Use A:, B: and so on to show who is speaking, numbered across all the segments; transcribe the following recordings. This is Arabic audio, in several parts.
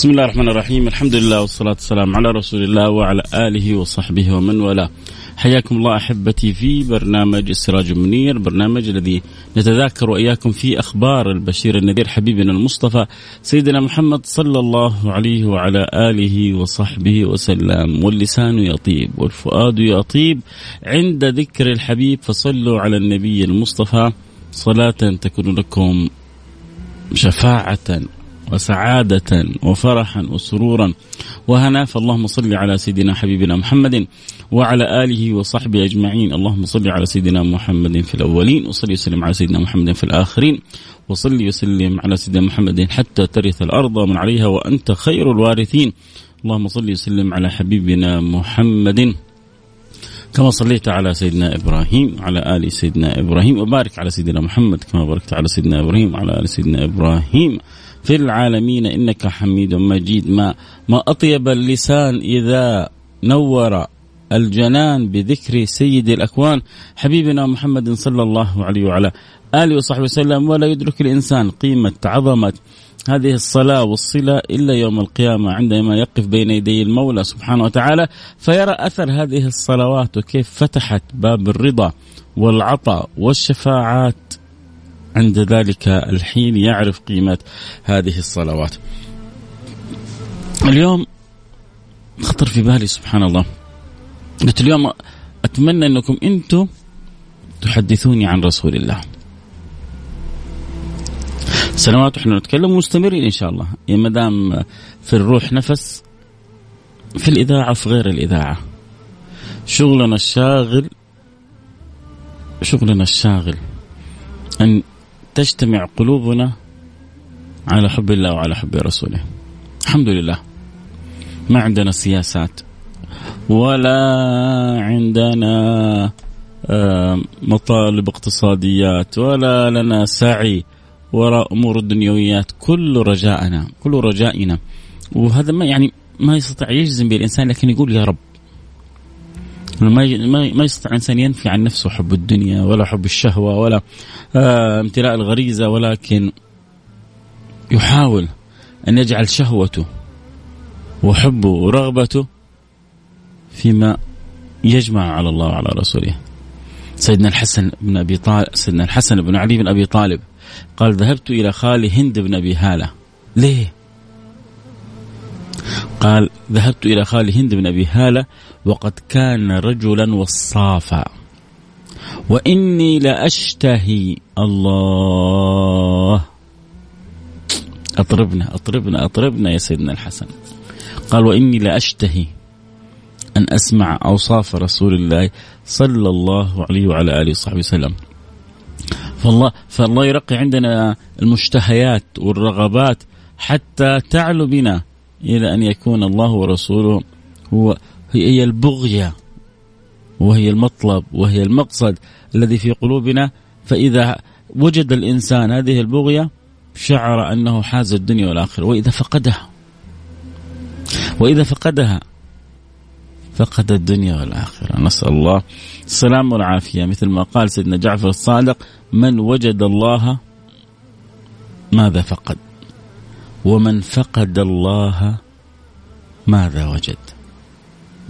A: بسم الله الرحمن الرحيم. الحمد لله والصلاة والسلام على رسول الله وعلى آله وصحبه ومن والاه. حياكم الله أحبتي في برنامج السراج المنير برنامج الذي نتذاكر وإياكم في أخبار البشير النذير حبيبنا المصطفى سيدنا محمد صلى الله عليه وعلى آله وصحبه وسلم. واللسان يطيب والفؤاد يطيب. عند ذكر الحبيب فصلوا على النبي المصطفى. صلاة تكون لكم شفاعة. وسعادة وفرحا وسرورا وهنا فاللهم صل على سيدنا حبيبنا محمد وعلى آله وصحبه أجمعين. اللهم صل على سيدنا محمد في الأولين وصل وسلم على سيدنا محمد في الآخرين وصل وسلم على سيدنا محمد حتى ترث الأرض من عليها وأنت خير الوارثين. اللهم صل وسلم على حبيبنا محمد. كما صليت على سيدنا إبراهيم على آل سيدنا إبراهيم وبارك على سيدنا محمد كما باركت على سيدنا إبراهيم وعلى آل سيدنا إبراهيم. في العالمين إنك حميد مجيد. ما ما أطيب اللسان إذا نور الجنان بذكر سيد الأكوان. حبيبنا محمد صلى الله عليه وعلى آله وصحبه وسلم. ولا يدرك الإنسان قيمة عظمة هذه الصلاة والصلة إلا يوم القيامة عندما يقف بين يدي المولى سبحانه وتعالى فيرى أثر هذه الصلوات وكيف فتحت باب الرضا والعطاء والشفاعات. عند ذلك الحين يعرف قيمة هذه الصلوات. اليوم خطر في بالي سبحان الله. قلت اليوم أتمنى أنكم أنتم تحدثوني عن رسول الله. سنوات إحنا نتكلم ومستمرين إن شاء الله. ما دام في الروح نفس في الإذاعة وفي غير الإذاعة. شغلنا الشاغل شغلنا الشاغل أن تجتمع قلوبنا على حب الله وعلى حب رسوله. الحمد لله. ما عندنا سياسات ولا عندنا مطالب اقتصاديات ولا لنا سعي وراء أمور الدنيويات. كل رجاءنا كل رجائنا. وهذا ما يعني ما يستطيع يجزم به الإنسان لكن يقول يا رب ما ما يستطيع الانسان ينفي عن نفسه حب الدنيا ولا حب الشهوة ولا آه امتلاء الغريزة ولكن يحاول أن يجعل شهوته وحبه ورغبته فيما يجمع على الله وعلى رسوله. سيدنا الحسن بن أبي طالب سيدنا الحسن بن علي بن أبي طالب قال ذهبت إلى خالي هند بن أبي هالة ليه قال ذهبت إلى خالي هند بن أبي هالة وقد كان رجلا وصافا. وإني لأشتهي الله. أطربنا أطربنا أطربنا يا سيدنا الحسن. قال وإني لأشتهي أن أسمع أوصاف رسول الله صلى الله عليه وعلى آله وصحبه وسلم. فالله فالله يرقي عندنا المشتهيات والرغبات حتى تعلو بنا إلى أن يكون الله ورسوله هو هي البغية وهي المطلب وهي المقصد الذي في قلوبنا. فإذا وجد الإنسان هذه البغية شعر أنه حاز الدنيا والآخرة. وإذا فقدها وإذا فقدها فقد الدنيا والآخرة. نسأل الله السلام والعافية. مثل ما قال سيدنا جعفر الصادق من وجد الله ماذا فقد؟ ومن فقد الله ماذا وجد؟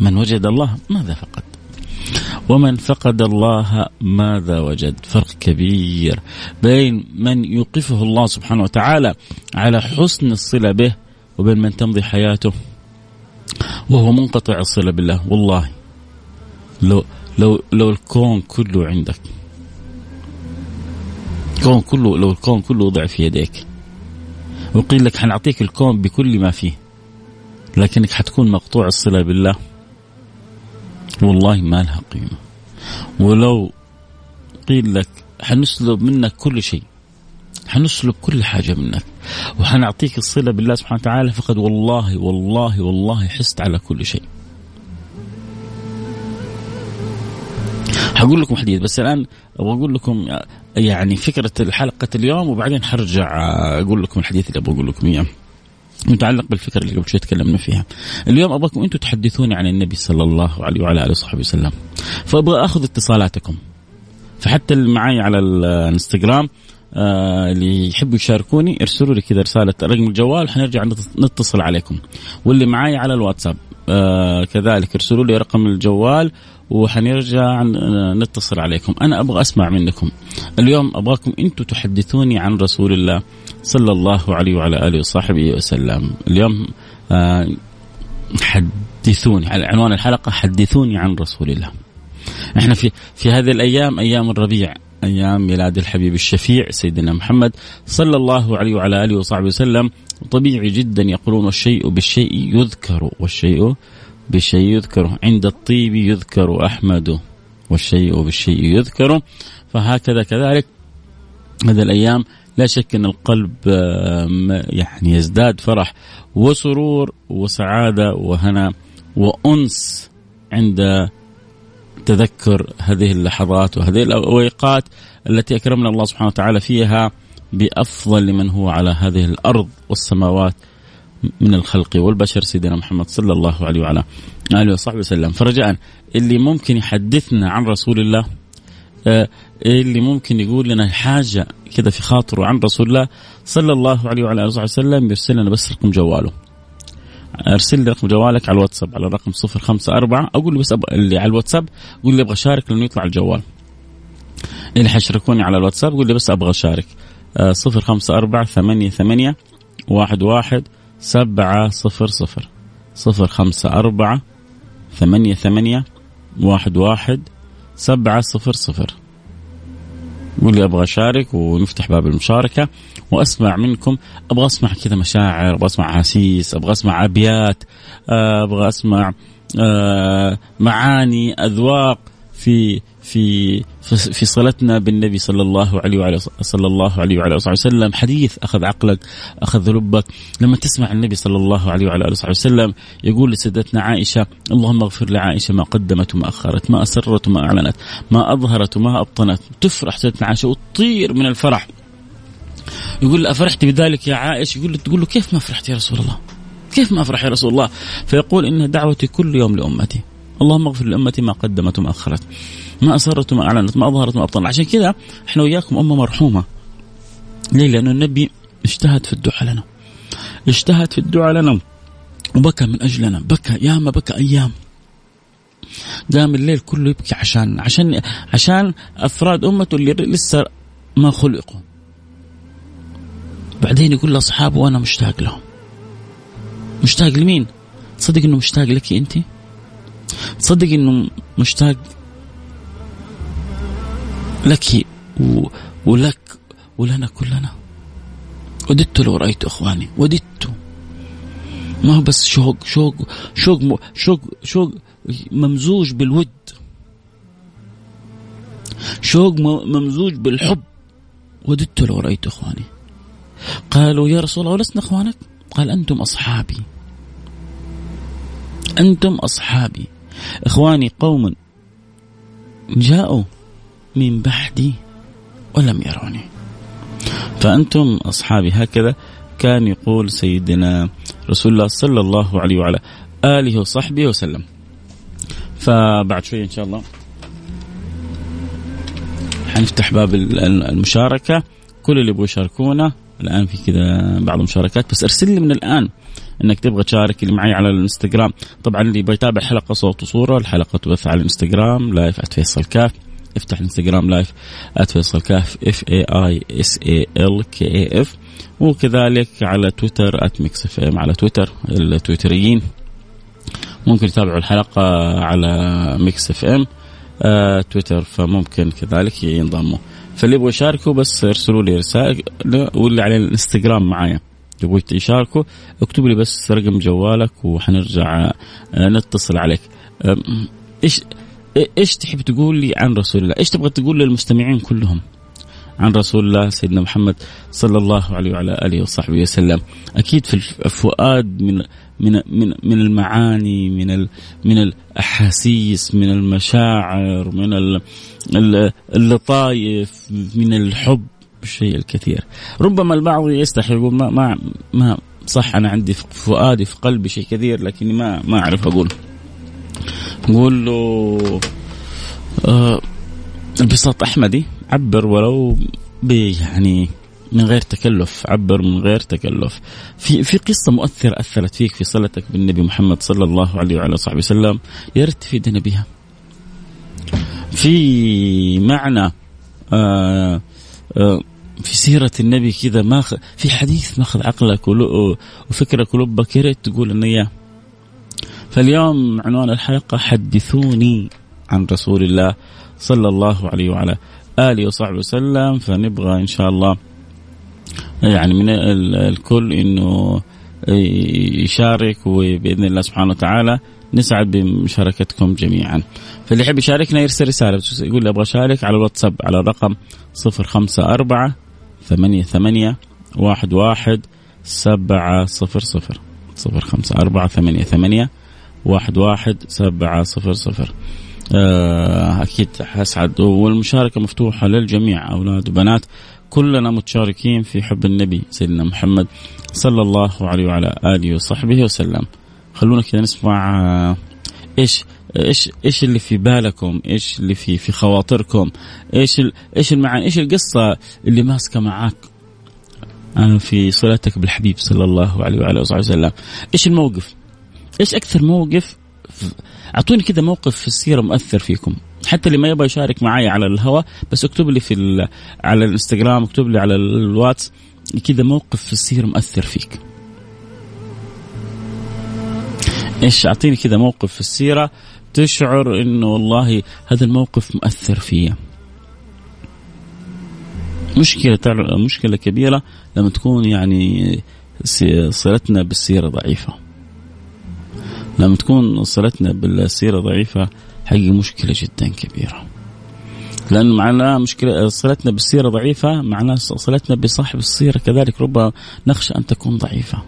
A: من وجد الله ماذا فقد؟ ومن فقد الله ماذا وجد؟ فرق كبير بين من يوقفه الله سبحانه وتعالى على حسن الصلة به وبين من تمضي حياته وهو منقطع الصلة بالله. والله لو لو لو الكون كله عندك الكون كله لو الكون كله وضع في يديك وقيل لك حنعطيك الكون بكل ما فيه لكنك حتكون مقطوع الصلة بالله. والله ما لها قيمة. ولو قيل لك حنسلب منك كل شيء حنسلب كل حاجة منك وحنعطيك الصلة بالله سبحانه وتعالى فقد والله والله والله حست على كل شيء. حقول لكم حديث بس الآن أبغى أقول لكم يعني فكرة حلقة اليوم وبعدين حرجع أقول لكم الحديث اللي أبغى أقول لكم إياه. متعلق بالفكرة اللي قبل شوي تكلمنا فيها. اليوم أبغاكم أنتم تحدثوني عن النبي صلى الله عليه وعلى آله وصحبه وسلم. فأبغى أخذ اتصالاتكم. فحتى اللي معي على الانستغرام آه اللي يحبوا يشاركوني ارسلوا لي كذا رسالة رقم الجوال حنرجع نتصل عليكم. واللي معي على الواتساب آه كذلك ارسلوا لي رقم الجوال وحنرجع نتصل عليكم أنا أبغى أسمع منكم اليوم أبغاكم أنتم تحدثوني عن رسول الله صلى الله عليه وعلى آله وصحبه وسلم. اليوم آه، حدثوني على عنوان الحلقة حدثوني عن رسول الله. إحنا في في هذه الأيام أيام الربيع أيام ميلاد الحبيب الشفيع سيدنا محمد صلى الله عليه وعلى آله وصحبه وسلم. طبيعي جدا يقولون الشيء بالشيء يذكر والشيء بالشيء يذكر. عند الطيب يذكر أحمد والشيء بالشيء يذكر. فهكذا كذلك. هذه الأيام لا شك أن القلب يعني يزداد فرح وسرور وسعادة وهنا وأنس عند تذكر هذه اللحظات وهذه الأوقات التي أكرمنا الله سبحانه وتعالى فيها بأفضل من هو على هذه الأرض والسماوات من الخلق والبشر. سيدنا محمد صلى الله عليه وعلى آله وصحبه وسلم. فرجاء اللي ممكن يحدثنا عن رسول الله؟ آه، اللي ممكن يقول لنا حاجة كذا في خاطره عن رسول الله صلى الله عليه وعلى آله وسلم يرسل لنا بس رقم جواله. أرسل لي رقم جوالك على الواتساب على الرقم 054 أقول له بس أب... اللي على الواتساب قول لي أبغى أشارك لأنه يطلع الجوال. اللي حيشاركوني على الواتساب قول لي بس أبغى أشارك. آه صفر خمسة 11 ثمانية ثمانية واحد 11 سبعة صفر صفر. قول لي أبغى أشارك ونفتح باب المشاركة وأسمع منكم. أبغى أسمع كذا مشاعر أبغى أسمع أحاسيس أبغى أسمع ابيات أبغى أسمع آه، معاني أذواق في في في صلتنا بالنبي صلى الله عليه وعلى صلى الله عليه وعلى اله وسلم. حديث أخذ عقلك أخذ لبك لما تسمع النبي صلى الله عليه وعلى آله وسلم يقول لسيدتنا عائشة اللهم اغفر لعائشة ما قدمت وما أخرت ما أسرت وما أعلنت ما أظهرت وما أبطنت. تفرح سيدتنا عائشة وتطير من الفرح. يقول أفرحت بذلك يا عائشة؟ يقول تقول له كيف ما فرحت يا رسول الله؟ كيف ما افرح يا رسول الله؟ فيقول إن دعوتي كل يوم لأمتي. اللهم اغفر لأمتي ما قدمت وما أخرت. ما أسرت وما أعلنت ما أظهرت ما أبطنت عشان كذا إحنا وياكم أمة مرحومة. ليه؟ لأنه النبي اجتهد في الدعاء لنا. اجتهد في الدعاء لنا وبكى من أجلنا. بكى ياما بكى أيام. قام الليل كله يبكي عشان عشان عشان أفراد أمته اللي لسه ما خلقوا. بعدين يقول لأصحابه وأنا مشتاق لهم. مشتاق لمين؟ تصدق إنه مشتاق لك أنت؟ تصدق إنه مشتاق لك ولك ولنا كلنا. وددت لو رأيت إخواني وددت. ما هو بس شوق شوق شوق شوق شوق ممزوج بالود. شوق ممزوج بالحب. وددت لو رأيت إخواني. قالوا يا رسول الله ولسنا إخوانك؟ قال أنتم أصحابي. أنتم أصحابي. إخواني قوم جاءوا. من بعدي ولم يروني. فأنتم أصحابي هكذا كان يقول سيدنا رسول الله صلى الله عليه وعلى آله وصحبه وسلم. فبعد شوية إن شاء الله حنفتح باب المشاركة. كل اللي يبغوا يشاركونا الآن في كذا بعض المشاركات. بس أرسل لي من الآن إنك تبغى تشارك اللي معي على الإنستغرام. طبعا اللي بيتابع حلقة صوت وصورة الحلقة تبث على الإنستغرام live @فيصل كاف. افتح الانستغرام live @فيصل كاف F A I S A L K A F وكذلك على تويتر @ميكس اف ام على تويتر التويتريين. ممكن يتابعوا الحلقة على ميكس اف ام آه تويتر فممكن كذلك ينضموا. فاللي يبغوا يشاركوا بس ارسلوا لي رسائل واللي على الانستغرام معايا. تبغوا يشاركوا اكتب لي بس رقم جوالك وحنرجع آه، نتصل عليك. إيش إيش تحب تقول لي عن رسول الله؟ إيش تبغى تقول للمستمعين كلهم؟ عن رسول الله سيدنا محمد صلى الله عليه وعلى آله وصحبه وسلم أكيد في الفؤاد من من من من المعاني من من الأحاسيس من المشاعر من اللطايف من الحب الشيء الكثير ربما البعض يستحي يقول ما ما ما صح أنا عندي في فؤادي في قلبي شيء كثير لكني ما ما أعرف أقول نقول له آه البساط أحمدي عبر ولو يعني من غير تكلف عبر من غير تكلف. في في قصة مؤثرة أثرت فيك في صلتك بالنبي محمد صلى الله عليه وعلى صحبه وسلم يا ريت تفيدنا بها. في معنى آه آه في سيرة النبي كذا ما في حديث ماخذ عقلك وفكرك ولبك يا ريت تقول لنا إياه. فاليوم عنوان الحلقة حدثوني عن رسول الله صلى الله عليه وعلى آله وصحبه وسلم فنبغى إن شاء الله يعني من الكل إنه يشارك وبإذن الله سبحانه وتعالى نسعد بمشاركتكم جميعا. فاللي يحب يشاركنا يرسل رسالة يقول أبغى أشارك على الواتساب على الرقم 054 88 11 700 054 88 واحد واحد سبعة صفر صفر آه، أكيد حسعد والمشاركة مفتوحة للجميع أولاد وبنات كلنا متشاركين في حب النبي سيدنا محمد صلى الله عليه وعلى آله وصحبه وسلم خلونا كذا نسمع آه، إيش إيش إيش اللي في بالكم؟ إيش اللي في في خواطركم؟ إيش إيش المعاني؟ إيش القصة اللي ماسكة معاك أنا في صلتك بالحبيب صلى الله عليه وعلى آله وسلم؟ إيش الموقف؟ إيش أكثر موقف أعطوني كذا موقف في السيرة مؤثر فيكم. حتى اللي ما يبغى يشارك معي على الهواء بس اكتب لي في على الإنستغرام اكتب لي على الواتس كذا موقف في السيرة مؤثر فيك. إيش أعطيني كذا موقف في السيرة تشعر إنه والله هذا الموقف مؤثر فيا. مشكلة مشكلة كبيرة لما تكون يعني صلتنا بالسيرة ضعيفة. لما تكون صلتنا بالسيرة ضعيفة حقيقة مشكلة جدا كبيرة. لأن معناها مشكلة صلتنا بالسيرة ضعيفة معناها صلتنا بصاحب السيرة كذلك ربما نخشى أن تكون ضعيفة.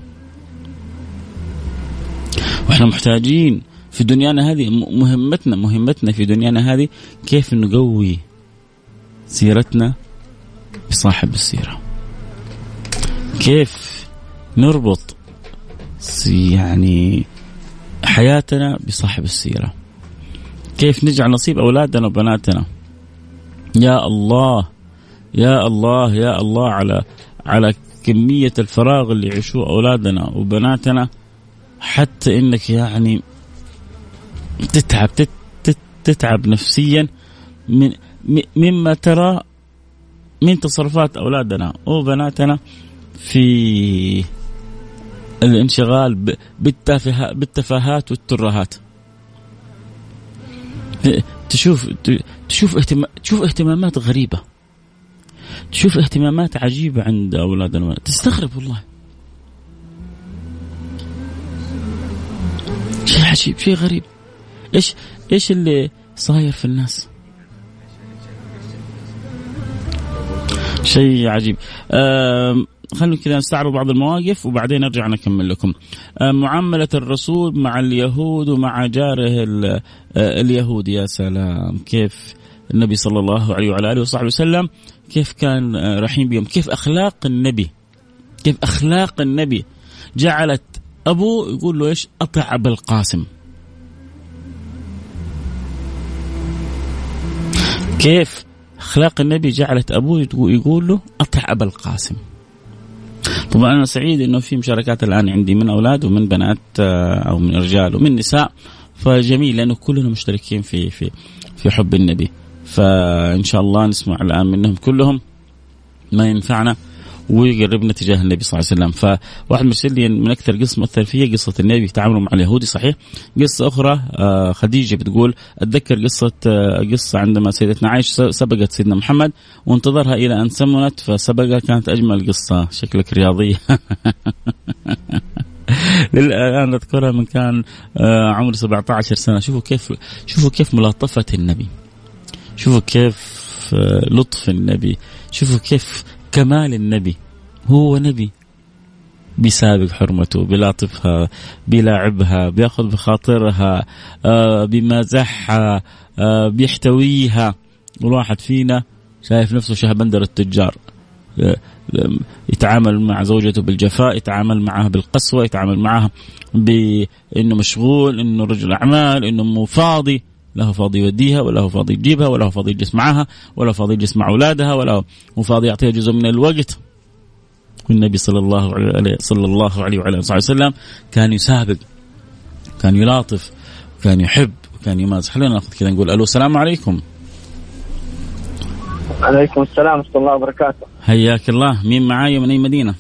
A: وإحنا محتاجين في دنيانا هذه مهمتنا مهمتنا في دنيانا هذه كيف نقوي سيرتنا بصاحب السيرة. كيف نربط يعني حياتنا بصاحب السيرة. كيف نجعل نصيب أولادنا وبناتنا؟ يا الله يا الله يا الله على على كمية الفراغ اللي يعيشوه أولادنا وبناتنا حتى إنك يعني تتعب تتعب نفسيا من مما ترى من تصرفات أولادنا وبناتنا في الانشغال بالتفاهات والترهات. تشوف تشوف اهتمام تشوف اهتمامات غريبة. تشوف اهتمامات عجيبة عند اولادنا تستغرب والله. شيء عجيب شيء غريب. إيش إيش اللي صاير في الناس؟ شيء عجيب. خلينا كذا نستعرض بعض المواقف وبعدين نرجع نكمل لكم. معاملة الرسول مع اليهود ومع جاره اليهود. يا سلام. كيف النبي صلى الله عليه وعلى آله وصحبه وسلم؟ كيف كان رحيم بهم كيف أخلاق النبي؟ كيف أخلاق النبي؟ جعلت ابوه يقول له إيش؟ أطع أبا القاسم. كيف أخلاق النبي جعلت أبوه يقول له أطع أبا القاسم؟ طبعا أنا سعيد إنه في مشاركات الآن عندي من أولاد ومن بنات آه، أو من رجال ومن نساء. فجميل لأنه كلنا مشتركين في في في حب النبي. فإن شاء الله نسمع الآن منهم كلهم. ما ينفعنا ويقربنا تجاه النبي صلى الله عليه وسلم. فواحد مرسل لي من أكثر قصه مؤثر فيها قصة النبي تعامله مع اليهودي صحيح؟ قصة أخرى آه، خديجة بتقول أتذكر قصة آه، قصة عندما سيدتنا عائشة سبقت سيدنا محمد وانتظرها إلى أن سمنت فسبقها كانت أجمل قصة. شكلك رياضيه الان أذكرها من كان آه، عمري 17 سنة. شوفوا كيف شوفوا كيف ملاطفة النبي. شوفوا كيف لطف النبي. شوفوا كيف كمال النبي. هو نبي. بيسابق حرمته بيلاطفها بيلاعبها بياخذ بخاطرها آه بيمازحها آه بيحتويها. الواحد فينا شايف نفسه شهبندر التجار. آه، يتعامل مع زوجته بالجفاء يتعامل معها بالقسوة يتعامل معها بأنه مشغول أنه رجل أعمال أنه مو فاضي. له فاضي يوديها ولا هو فاضي يجيبها ولا هو فاضي يجلس معها ولا هو فاضي يجلس مع أولادها ولا هو فاضي يعطيها جزء من الوقت. والنبي صلى الله عليه صلى الله عليه وعلى آله وسلم كان يسابق كان يلاطف كان يحب كان يمازح خلينا ناخذ كذا نقول ألو السلام عليكم.
B: عليكم السلام ورحمة الله وبركاته.
A: حياك الله. مين معاي من أي مدينة؟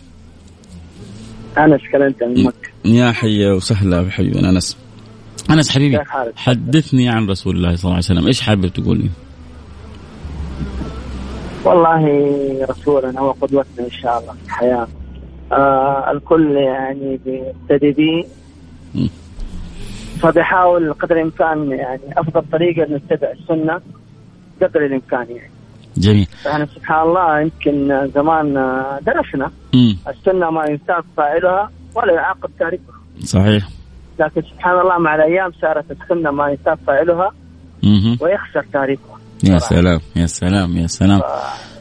B: أنس كلمت من مكة.
A: يا حيا وسهلا بحبيبي أنس. أنس حبيبي حدثني عن رسول الله صلى الله عليه وسلم. إيش حابب تقول لي؟
B: والله رسولنا هو قدوتنا إن شاء الله في الحياة. آه الكل يعني بيقتدي به فبيحاول قدر الإمكان يعني أفضل طريقة نتبع السنة قدر الإمكان يعني.
A: جميل.
B: فإحنا سبحان الله يمكن زمان درسنا. السنة ما ينساب فاعلها ولا يعاقب تاركها
A: صحيح.
B: لكن سبحان الله مع الأيام صارت السنة ما ينساب فاعلها ويخسر تاريخها
A: يا سلام يا سلام يا سلام. ف...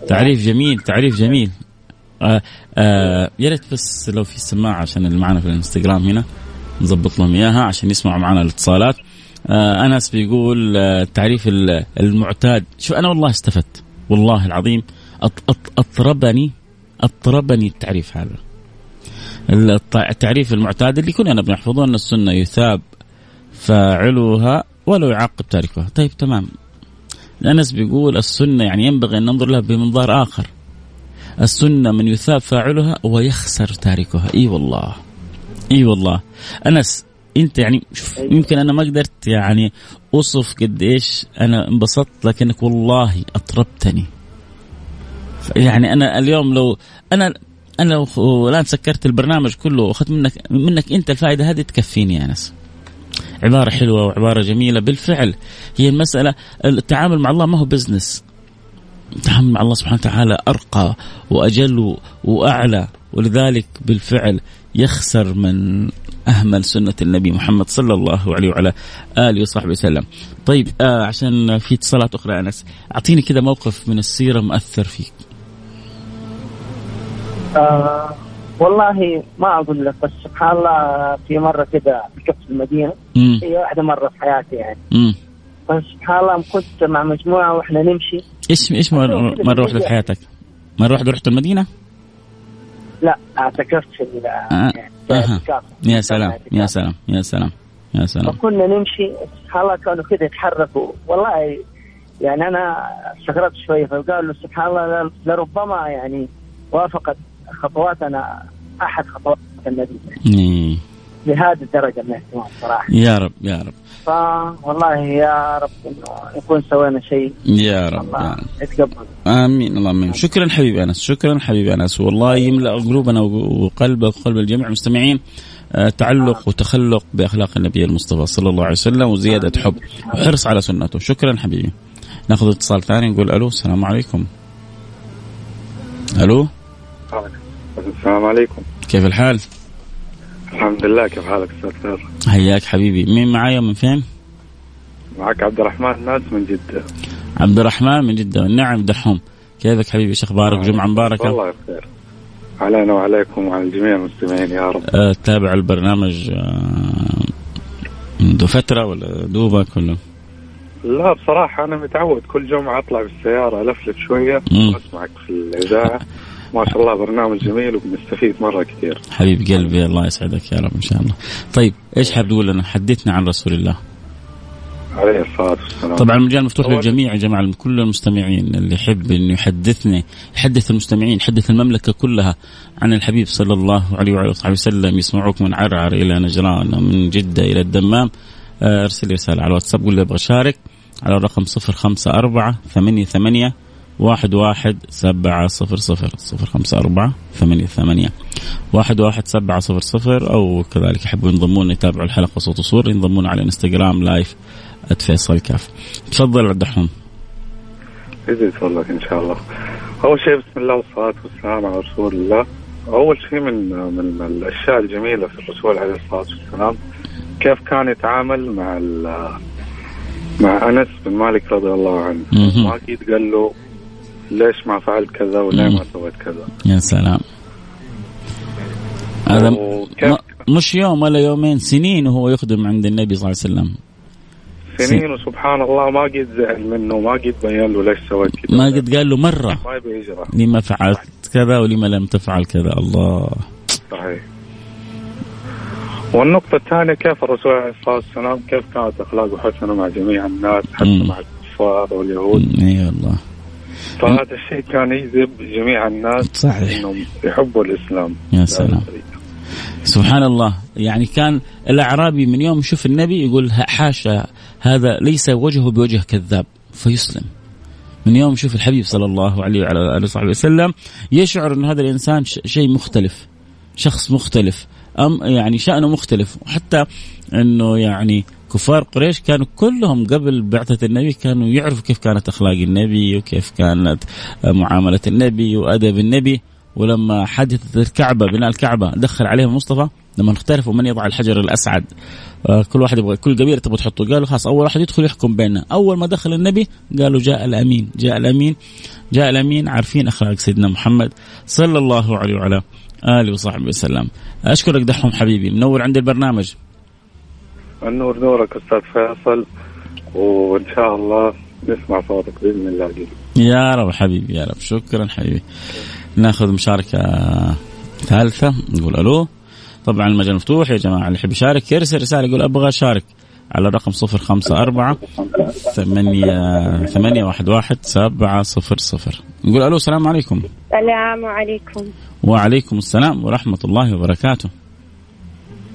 A: تعريف جميل تعريف جميل. آه آه يا ريت بس لو في سماعه عشان اللي معنا في الانستغرام هنا نظبط لهم إياها عشان يسمعوا معنا الاتصالات. آه أنس بيقول آه التعريف المعتاد. شوف أنا والله استفدت والله العظيم اطربني أطربني التعريف هذا. التعريف المعتاد اللي كلنا بنحفظه أن السنة يثاب فاعلها ولو يعاقب تاركها. طيب تمام. انس بيقول السنة يعني ينبغي أن ننظر لها بمنظار آخر. السنة من يثاب فاعلها ويخسر تاركها. إي والله. إي والله. أنس أنت يعني شوف يمكن أنا ما قدرت يعني أوصف قد إيش أنا انبسطت لكنك والله اطربتني يعني أنا اليوم لو أنا أنا لو الان سكرت البرنامج كله وأخذت منك منك أنت الفائدة هذه تكفيني يا أنس. عبارة حلوة وعبارة جميلة. بالفعل هي المسألة التعامل مع الله ما هو بزنس التعامل مع الله سبحانه وتعالى أرقى وأجل وأعلى. ولذلك بالفعل يخسر من أهمل سنة النبي محمد صلى الله عليه وعلى آله وصحبه وسلم. طيب آه عشان في اتصالات أخرى أنس أعطيني كذا موقف من السيرة مؤثر فيك.
B: آه والله ما أقول لك بس سبحان الله في مرة ركبت في المدينة
A: مم.
B: هي واحدة مرة في حياتي يعني
A: مم.
B: فسبحان الله كنت مع مجموعة وإحنا نمشي
A: إيش إيش مره, واحدة في حياتك؟ مرة واحدة رحت المدينة؟
B: لا اعتكفت في
A: آه. يعني يا سلام يا سلام يا سلام يا سلام
B: فكنا نمشي سبحان الله كانوا كذا يتحركوا والله يعني أنا استغربت شوية فقالوا سبحان الله لربما يعني وافقت خطواتنا أحد خطوات النبي.
A: إيه.
B: لهذه الدرجة من الاهتمام صراحة.
A: يا رب يا رب.
B: فوالله يا رب إنه نكون سوينا شيء.
A: يا رب الله
B: يتقبل.
A: آمين اللهم امين شكرا حبيبي أنس شكرا حبيبي أنس. والله يملأ قلوبنا وقلبك وقلب الجميع المستمعين. آه، تعلق وتخلق بأخلاق النبي المصطفى صلى الله عليه وسلم وزيادة حب وحرص على سنته. شكرا حبيبي. ناخذ اتصال ثاني نقول ألو السلام عليكم. ألو؟
C: السلام عليكم.
A: كيف الحال؟
C: الحمد لله كيف حالك أستاذ
A: حياك حبيبي. مين معايا من فين؟
C: معك عبد الرحمن ناس من جدة.
A: عبد الرحمن من جدة. نعم دحوم. كيفك حبيبي؟ إيش أخبارك؟ جمعة مباركة.
C: والله بخير.
D: علينا وعليكم وعلى جميع المستمعين يا رب.
A: أه تابع البرنامج أه منذ فترة ولا دوبك ولا
D: لا بصراحة أنا متعود. كل جمعة أطلع بالسيارة ألفلف شوية. وأسمعك في الإذاعة. ما شاء الله برنامج جميل وبنستفيد مرة كثير
A: حبيب قلبي الله يسعدك يا رب إن شاء الله. طيب إيش حاب تقول لنا؟ حدثنا عن رسول الله.
D: عليه الصلاة والسلام
A: طبعا المجال مفتوح للجميع يا جماعة كل المستمعين اللي يحب إنه يحدثني يحدث المستمعين يحدث المملكة كلها عن الحبيب صلى الله عليه وعلى آله وسلم يسمعوك من عرعر إلى نجران من جدة إلى الدمام آه، أرسل لي رسالة على الواتساب قول لي أبغى أشارك على الرقم 054 88 واحد واحد سبعة صفر صفر صفر خمسة أربعة ثمانية ثمانية. واحد واحد سبعة صفر صفر أو كذلك يحبوا ينضمون يتابعوا الحلقة صوت وصور ينضمون على انستغرام لايف @فيصل كاف تفضل عبد الرحمن.
D: يزيد فضلك إن شاء الله. أول شيء بسم الله والصلاة والسلام على رسول الله. أول شيء من من الأشياء الجميلة في الرسول عليه الصلاة والسلام كيف كان يتعامل مع مع أنس بن مالك رضي الله عنه؟ أكيد قال له ليش ما فعلت كذا وليه. ما سويت كذا؟
A: يا سلام. هذا م- مش يوم ولا يومين سنين وهو يخدم عند النبي صلى الله عليه وسلم.
D: سنين وسبحان الله ما قد زعل منه ما قد بين له ليش سويت كذا.
A: ما قد قال له مرة
D: ما يبي
A: لما فعلت كذا ولما لم تفعل كذا. الله.
D: صحيح. والنقطة الثانية كيف الرسول عليه الصلاة والسلام كيف كانت أخلاقه حسنة مع جميع الناس حتى. مع الكفار واليهود؟
A: إي والله.
D: فهذا الشيء كان يجذب جميع الناس
A: صحيح.
D: إنهم يحبوا الإسلام.
A: يا سلام. سبحان الله. يعني كان الأعرابي من يوم يشوف النبي يقول حاشا هذا ليس وجهه بوجه كذاب فيسلم. من يوم يشوف الحبيب صلى الله عليه وعلى آله وصحبه وسلم يشعر إن هذا الإنسان شيء مختلف شخص مختلف أم يعني شأنه مختلف وحتى إنه يعني كفار قريش كانوا كلهم قبل بعثة النبي كانوا يعرفوا كيف كانت أخلاق النبي وكيف كانت معاملة النبي وأدب النبي. ولما حدثت الكعبة بناء الكعبة دخل عليهم المصطفى لما اختلفوا من يضع الحجر الأسعد. آه، كل واحد يبغى كل قبيلة تبغى تحطه. قالوا خلاص أول واحد يدخل يحكم بيننا. أول ما دخل النبي قالوا جاء الأمين جاء الأمين جاء الأمين عارفين أخلاق سيدنا محمد صلى الله عليه وعلى آله وصحبه وسلم. أشكرك دحوم حبيبي منور عند البرنامج.
D: النور نورك أستاذ فيصل وإن شاء الله نسمع صوتك بإذن الله. قريب
A: يا رب حبيبي يا رب. شكرا حبيبي. ناخذ مشاركة ثالثة نقول ألو. طبعا المجال مفتوح يا جماعة اللي يحب يشارك يرسل رسالة يقول أبغى أشارك على الرقم صفر خمسة أربعة ثمانية ثمانية واحد واحد سبعة صفر صفر. نقول ألو السلام عليكم.
E: السلام عليكم.
A: وعليكم السلام ورحمة الله وبركاته.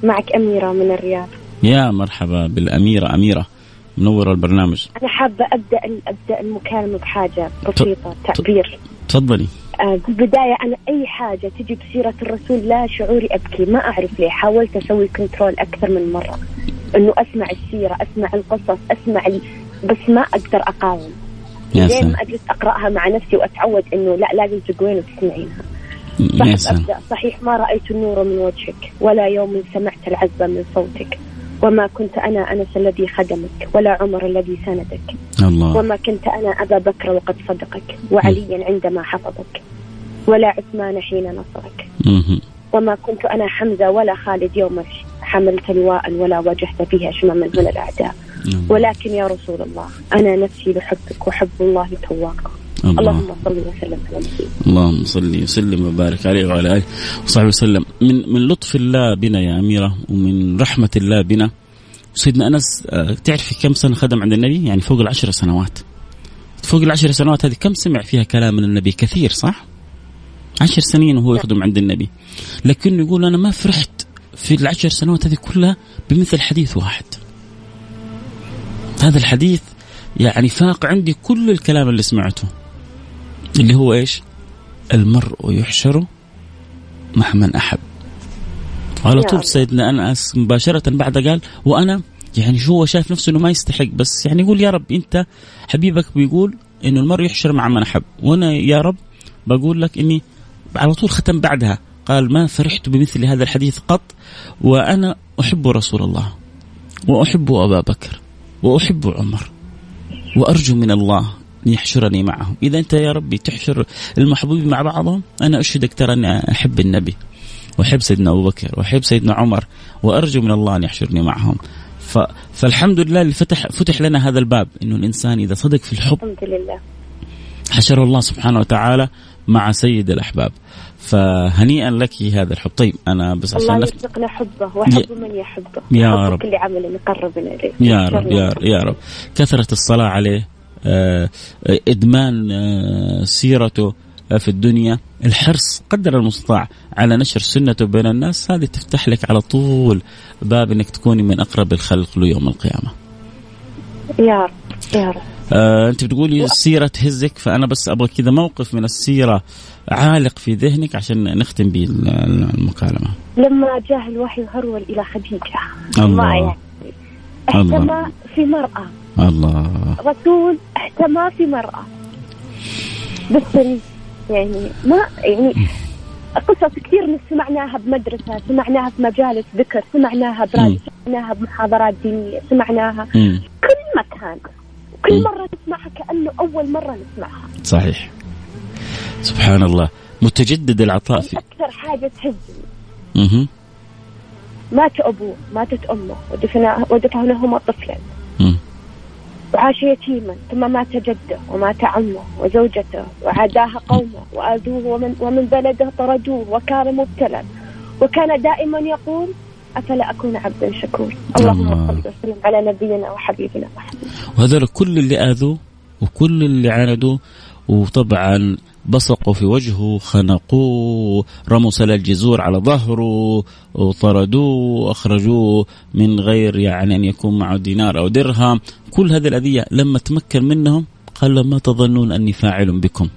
E: معك أميرة من الرياض.
A: يا مرحبا بالأميرة أميرة منورة البرنامج.
E: أنا حابة أبدأ أبدأ المكالمة بحاجة بسيطة تعبير.
A: تفضلي.
E: آه، بالبداية أنا أي حاجة تجي بسيرة الرسول لا شعوري أبكي ما أعرف ليه حاولت أسوي كنترول أكثر من مرة. إنه أسمع السيرة أسمع القصص أسمع ال... بس ما أقدر أقاوم.
A: يا سلام.
E: ما أجلس أقرأها مع نفسي وأتعود إنه لا لازم تقوين وتسمعينها.
A: يا
E: صح
A: سلام.
E: أبدأ صحيح ما رأيت النور من وجهك ولا يوم سمعت العذبة من صوتك. وما كنت أنا أنس الذي خدمك ولا عمر الذي سندك
A: الله.
E: وما كنت أنا أبا بكر وقد صدقك وعليا عندما حفظك ولا عثمان حين نصرك. وما كنت أنا حمزة ولا خالد يوم حملت لواء ولا واجهت فيه أشماما من الأعداء. ولكن يا رسول الله أنا نفسي لحبك وحب الله تواقع
A: الله
E: اللهم صل وسلم على نبينا
A: اللهم صل وسلم وبارك عليه وعلى آله وصحبه وسلم من من لطف الله بنا يا أميرة ومن رحمة الله بنا سيدنا أنس آه، تعرفي كم سنة خدم عند النبي؟ يعني فوق العشر سنوات. فوق العشر سنوات هذه كم سمع فيها كلام من النبي؟ كثير صح؟ عشر سنين وهو يخدم عند النبي. لكنه يقول أنا ما فرحت في العشر سنوات هذه كلها بمثل حديث واحد. هذا الحديث يعني فاق عندي كل الكلام اللي سمعته. اللي هو إيش؟ المرء يحشر مع من أحب. على طول
E: نعم.
A: سيدنا انس مباشرة بعد قال وأنا يعني شو هو شايف نفسه إنه ما يستحق بس يعني يقول يا رب أنت حبيبك بيقول إنه المرء يحشر مع من أحب وأنا يا رب بقول لك إني على طول ختم بعدها قال ما فرحت بمثل هذا الحديث قط وأنا أحب رسول الله وأحب أبا بكر وأحب عمر وأرجو من الله يحشرني معهم. إذا أنت يا ربي تحشر المحبوبين مع بعضهم أنا أشهدك ترى أني أحب النبي وأحب سيدنا أبو بكر وأحب سيدنا عمر وأرجو من الله أن يحشرني معهم. ف... فالحمد لله اللي فتح فتح لنا هذا الباب إنه الإنسان إذا صدق في الحب
E: الحمد لله.
A: حشره الله سبحانه وتعالى مع سيد الأحباب. فهنيئا لك هذا الحب. طيب أنا بس عشان
E: الله
A: نفت...
E: يرزقنا حبه وحب من يحبه.
A: يا رب.
E: كل عمل يقربنا إليه.
A: يا رب يا رب, يا رب. كثرة الصلاة عليه. آه، إدمان آه، سيرته آه، في الدنيا. الحرص قدر المستطاع على نشر سنته بين الناس. هذه تفتح لك على طول باب إنك تكوني من أقرب الخلق له يوم القيامة.
E: يا رب يا رب.
A: آه أنت بتقولي السيره تهزك فأنا بس أبغى كذا موقف من السيرة عالق في ذهنك عشان نختم به المكالمة.
E: لما جاء الوحي هرول إلى خديجة.
A: الله.
E: يعني احتمى في مرأة.
A: الله
E: رسول احتمى في مرأة بالسري يعني ما يعني قصص كثير سمعناها بمدرسة سمعناها في مجالس ذكر سمعناها. براديو سمعناها بمحاضرات دينية سمعناها
A: مم.
E: كل مكان كل. مرة نسمعها كأنه أول مرة نسمعها
A: صحيح سبحان الله متجدد العطاء في
E: أكثر حاجة تهزني. مات أبوه ماتت أمه ودفنا ودفنهما طفلا. وعاش يتيما ثم مات جده ومات عمه وزوجته وعاداها قومه وآذوه ومن, ومن بلده طردوه وكان مبتلى. وكان دائما يقول أفلا أكون عبدا شكور اللهم
A: الله.
E: صل وسلم على نبينا وحبيبنا محمد.
A: وهذول كل اللي آذوه وكل اللي عاندوه وطبعا بصقوا في وجهه خنقوه رموا سل الجزور على ظهره وطردوه واخرجوه من غير يعني أن يكون معه دينار أو درهم. كل هذه الأذية لما تمكن منهم قال ما تظنون أني فاعل بكم؟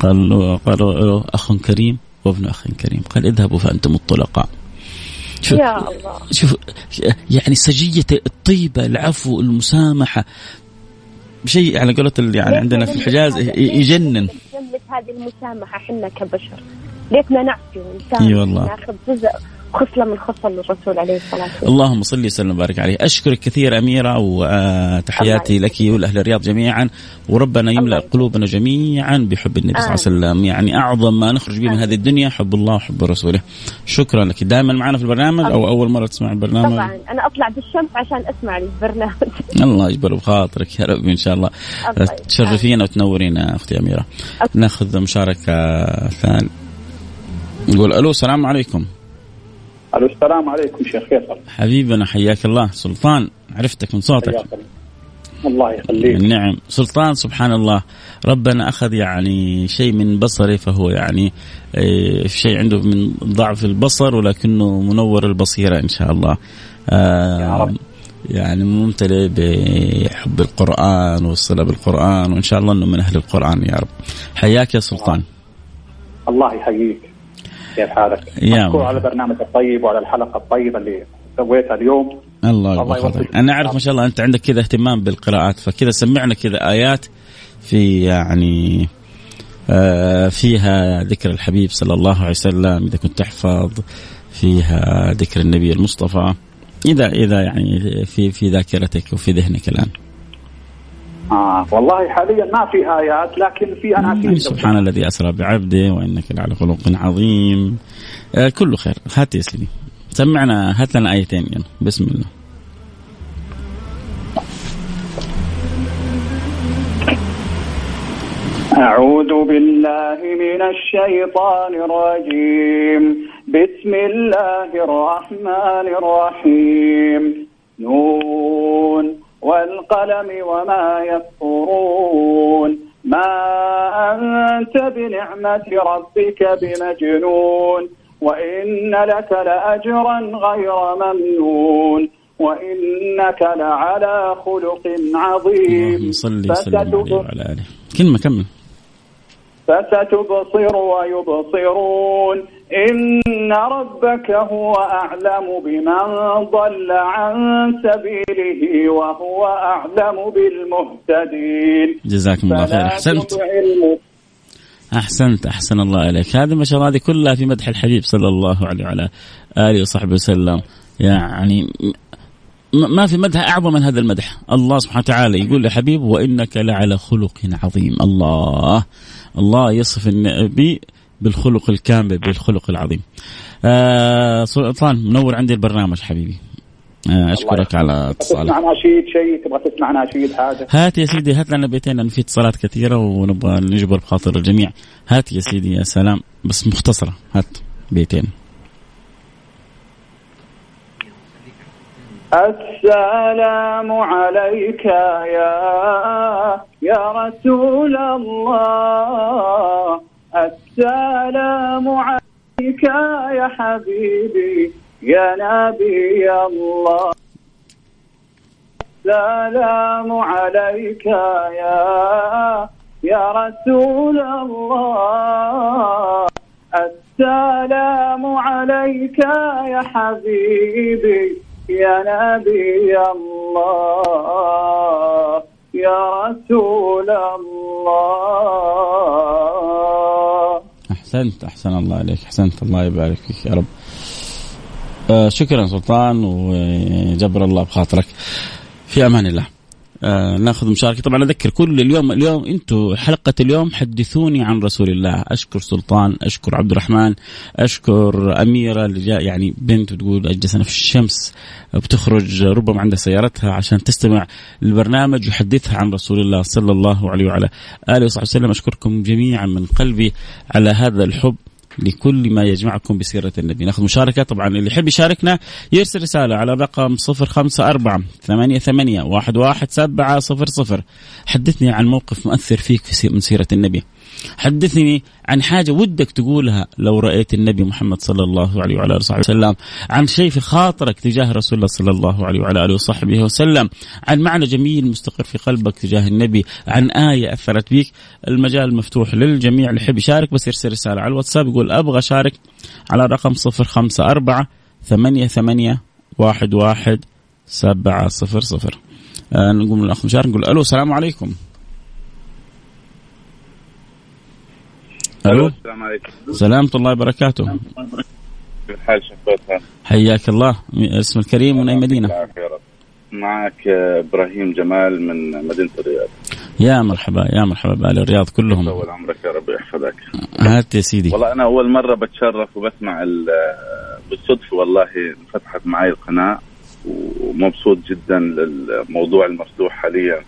A: قالوا قالوا أخ كريم وابن أخ كريم. قال اذهبوا فأنتم الطلقاء. شوف
E: يا الله.
A: شوف يعني سجية الطيبة العفو المسامحة. شيء على قولة ال- يعني عندنا في الحجاز يجنن
E: هذه المسامحة حنا كبشر ليتنا نعفو ونسامح. ناخذ جزء خصلة من خصل الرسول عليه الصلاة والسلام.
A: اللهم صل وسلم وبارك عليه. أشكرك كثير أميرة وتحياتي لك ولأهل الرياض جميعا. وربنا يملأ قلوبنا جميعا بحب النبي صلى الله عليه. وسلم. يعني أعظم ما نخرج به من. هذه الدنيا حب الله وحب رسوله. شكرا لك. دائما معنا في البرنامج أو أول مرة تسمع البرنامج؟
E: طبعا. أنا أطلع بالشمس عشان أسمع البرنامج.
A: الله يجبر بخاطرك يا رب إن شاء الله. تشرفينا وتنورينا أختي أميرة.
E: أوكي.
A: نأخذ مشاركة ثانية. نقول ألو السلام عليكم.
F: ألو السلام عليكم شيخ فيصل.
A: حبيبنا حياك الله. سلطان عرفتك من صوتك.
F: حياك الله. يخليك.
A: نعم. سلطان سبحان الله. ربنا أخذ يعني شيء من بصره فهو يعني آه، شيء عنده من ضعف البصر ولكنه منور البصيرة إن شاء الله. آه،
F: يا رب.
A: يعني ممتلئ بحب القرآن والصلة بالقرآن وإن شاء الله إنه من أهل القرآن يا رب. حياك يا سلطان.
F: الله يحييك. كيف حالك؟
A: يا
F: مشكور. على البرنامج الطيب وعلى الحلقة الطيبة اللي سويتها اليوم
A: الله
F: الله يوفقك.
A: أنا أعرف ما شاء الله أنت عندك كذا اهتمام بالقراءات فكذا سمعنا كذا آيات في يعني آه، فيها ذكر الحبيب صلى الله عليه وسلم إذا كنت تحفظ فيها ذكر النبي المصطفى اذا إذا يعني في في ذاكرتك وفي ذهنك الآن
F: آه والله حاليا ما في آيات لكن في
A: يعني
F: اناشيد
A: سبحان الذي أسرى بعبده وإنك لعلى خلق عظيم. آه، كله خير. هات يا سيدي. سمعنا هات لنا آيتين يلا. بسم الله.
F: أعوذ بالله من الشيطان الرجيم. بسم الله الرحمن الرحيم. نون. والقلم وما يسطرون. ما أنت بنعمة ربك بمجنون. وإن لك لأجرا غير ممنون. وإنك لعلى خلق عظيم.
A: اللهم صل وسلم وعلى آله. كلمة كمل.
F: فستبصر ويبصرون. إن ربك هو أعلم بمن ضل عن سبيله وهو أعلم بالمهتدين.
A: جزاكم الله خير.
F: الم-
A: أحسنت. أحسن الله إليك. هذه ما شاء الله هذه كلها في مدح الحبيب صلى الله عليه وعلى آله وصحبه وسلم. يعني ما في مدح أعظم من هذا المدح. الله سبحانه وتعالى يقول لحبيب وإنك لعلى خلق عظيم. الله. الله يصف النبي بالخلق الكامل بالخلق العظيم. آه سلطان منور عندي البرنامج حبيبي. آه أشكرك على اتصالك.
F: تسمع نشيد شيء؟ تبغى تسمع نشيد حاجة
A: هات يا سيدي هات لنا بيتين لأن في اتصالات كثيرة ونبغى نجبر بخاطر الجميع. هات يا سيدي يا سلام بس مختصرة. هات بيتين.
F: السلام عليك يا يا رسول الله. السلام عليك يا حبيبي يا نبي الله. السلام عليك يا يا رسول الله. السلام عليك يا حبيبي يا نبي الله. يا رسول الله.
A: أحسنت أحسن الله عليك أحسنت الله يبارك فيك يا رب. آه شكرا سلطان وجبر الله بخاطرك. في أمان الله. آه ناخذ مشاركة. طبعا أذكر كل اليوم اليوم أنتم حلقة اليوم حدثوني عن رسول الله. أشكر سلطان أشكر عبد الرحمن أشكر أميرة اللي جاء يعني بنت بتقول أجلسنا في الشمس بتخرج ربما عندها سيارتها عشان تستمع للبرنامج يحدثها عن رسول الله صلى الله عليه وعلى آله وصحبه وسلم. أشكركم جميعا من قلبي على هذا الحب. لكل ما يجمعكم بسيرة النبي. ناخذ مشاركة. طبعا اللي يحب يشاركنا يرسل رسالة على رقم صفر خمسة أربعة ثمانية ثمانية واحد واحد سبعة صفر صفر. حدثني عن موقف مؤثر فيك في من سيرة النبي. حدثني عن حاجة ودك تقولها لو رأيت النبي محمد صلى الله عليه وعلى آله وصحبه وسلم عن شيء في خاطرك تجاه رسول الله صلى الله عليه وعلى آله وصحبه وسلم عن معنى جميل مستقر في قلبك تجاه النبي عن آية أثرت بك المجال مفتوح للجميع اللي يحب يشارك بس يرسل رسالة على الواتساب يقول أبغى أشارك على رقم صفر خمسة أربعة ثمانية ثمانية واحد واحد سبعة صفر صفر. آه نقوم الأخ مشارك نقول ألو السلام عليكم. ألو؟
C: السلام عليكم.
A: سلامة الله وبركاته.
C: كيف حال شفوتها؟
A: حياك الله. اسم الكريم من
C: أي مدينة؟ معك إبراهيم جمال من مدينة الرياض.
A: يا مرحبا يا مرحبا بأهل الرياض كلهم.
C: طول عمرك يا رب يحفظك.
A: هات يا سيدي.
C: والله أنا أول مرة بتشرف وبسمع ال- بالصدفة والله فتحت معي القناة ومبسوط جدا للموضوع المفتوح حاليا.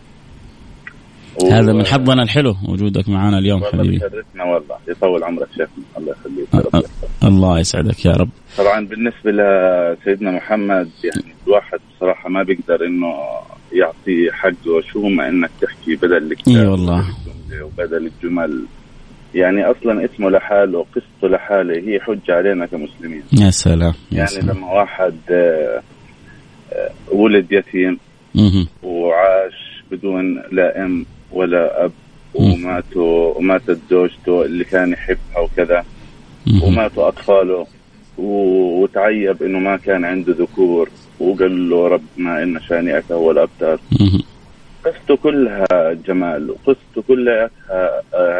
A: هذا من حظنا الحلو وجودك معنا اليوم
C: والله
A: حبيبي.
C: بشرفنا والله. يطول عمرك شيخنا الله يخليك. يحفظك.
A: الله يسعدك يا رب.
C: طبعا بالنسبة لسيدنا محمد يعني الواحد بصراحه ما بيقدر إنه يعطي حقه شو ما إنك تحكي بدل الكتاب
A: اي والله.
C: وبدل الجمل. يعني أصلا اسمه لحاله قصته لحاله هي حجة علينا كمسلمين.
A: يا سلام يا
C: يعني
A: سلام.
C: لما واحد آه، آه، ولد يتيم. وعاش بدون لا أم ولا أب
A: مم.
C: وماتوا وماتت زوجته اللي كان يحبها وكذا. وماتوا اطفاله و- وتعيب إنه ما كان عنده ذكور. وقال له ربنا إن شانئك هو الأبتر.
A: مهم.
C: قصته كلها جمال. وقصته كلها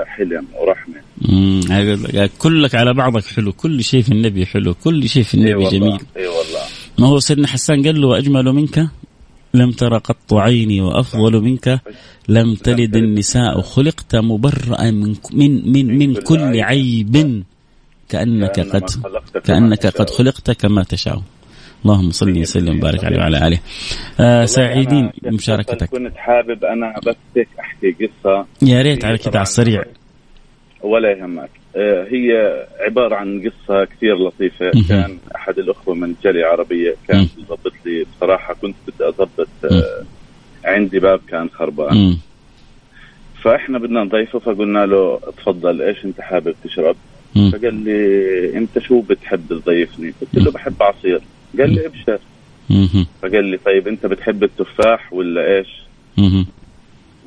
C: حلم ورحمة.
A: مم. هذا- كلك على بعضك حلو. كل شيء في النبي حلو. كل شيء في النبي
C: والله.
A: جميل.
C: إي والله.
A: ما هو سيدنا حسان قال له واجمل منك؟ لم تر قط عيني وأفضل منك لم تلد النساء خلقت مبرأ من من من, من كل عيب
C: كأنك
A: قد
C: كأنك.
A: قد خلقت كما تشاء. اللهم صل وسلم وبارك عليه وعلى آله. آه سعيدين بمشاركتك.
C: كنت حابب أنا بس أحكي قصة
A: يا ريت على كذا على السريع.
C: ولا يهمك. هي عبارة عن قصة كثير لطيفة. كان أحد الأخوة من جالية عربية كان. يضبط لي بصراحة كنت بدي أضبط آه، عندي باب كان خربان. فإحنا بدنا نضيفه فقلنا له تفضل إيش أنت حابب تشرب. فقال لي أنت شو بتحب تضيفني قلت له بحب عصير قال لي
A: أبشر.
C: فقال لي طيب أنت بتحب التفاح ولا إيش.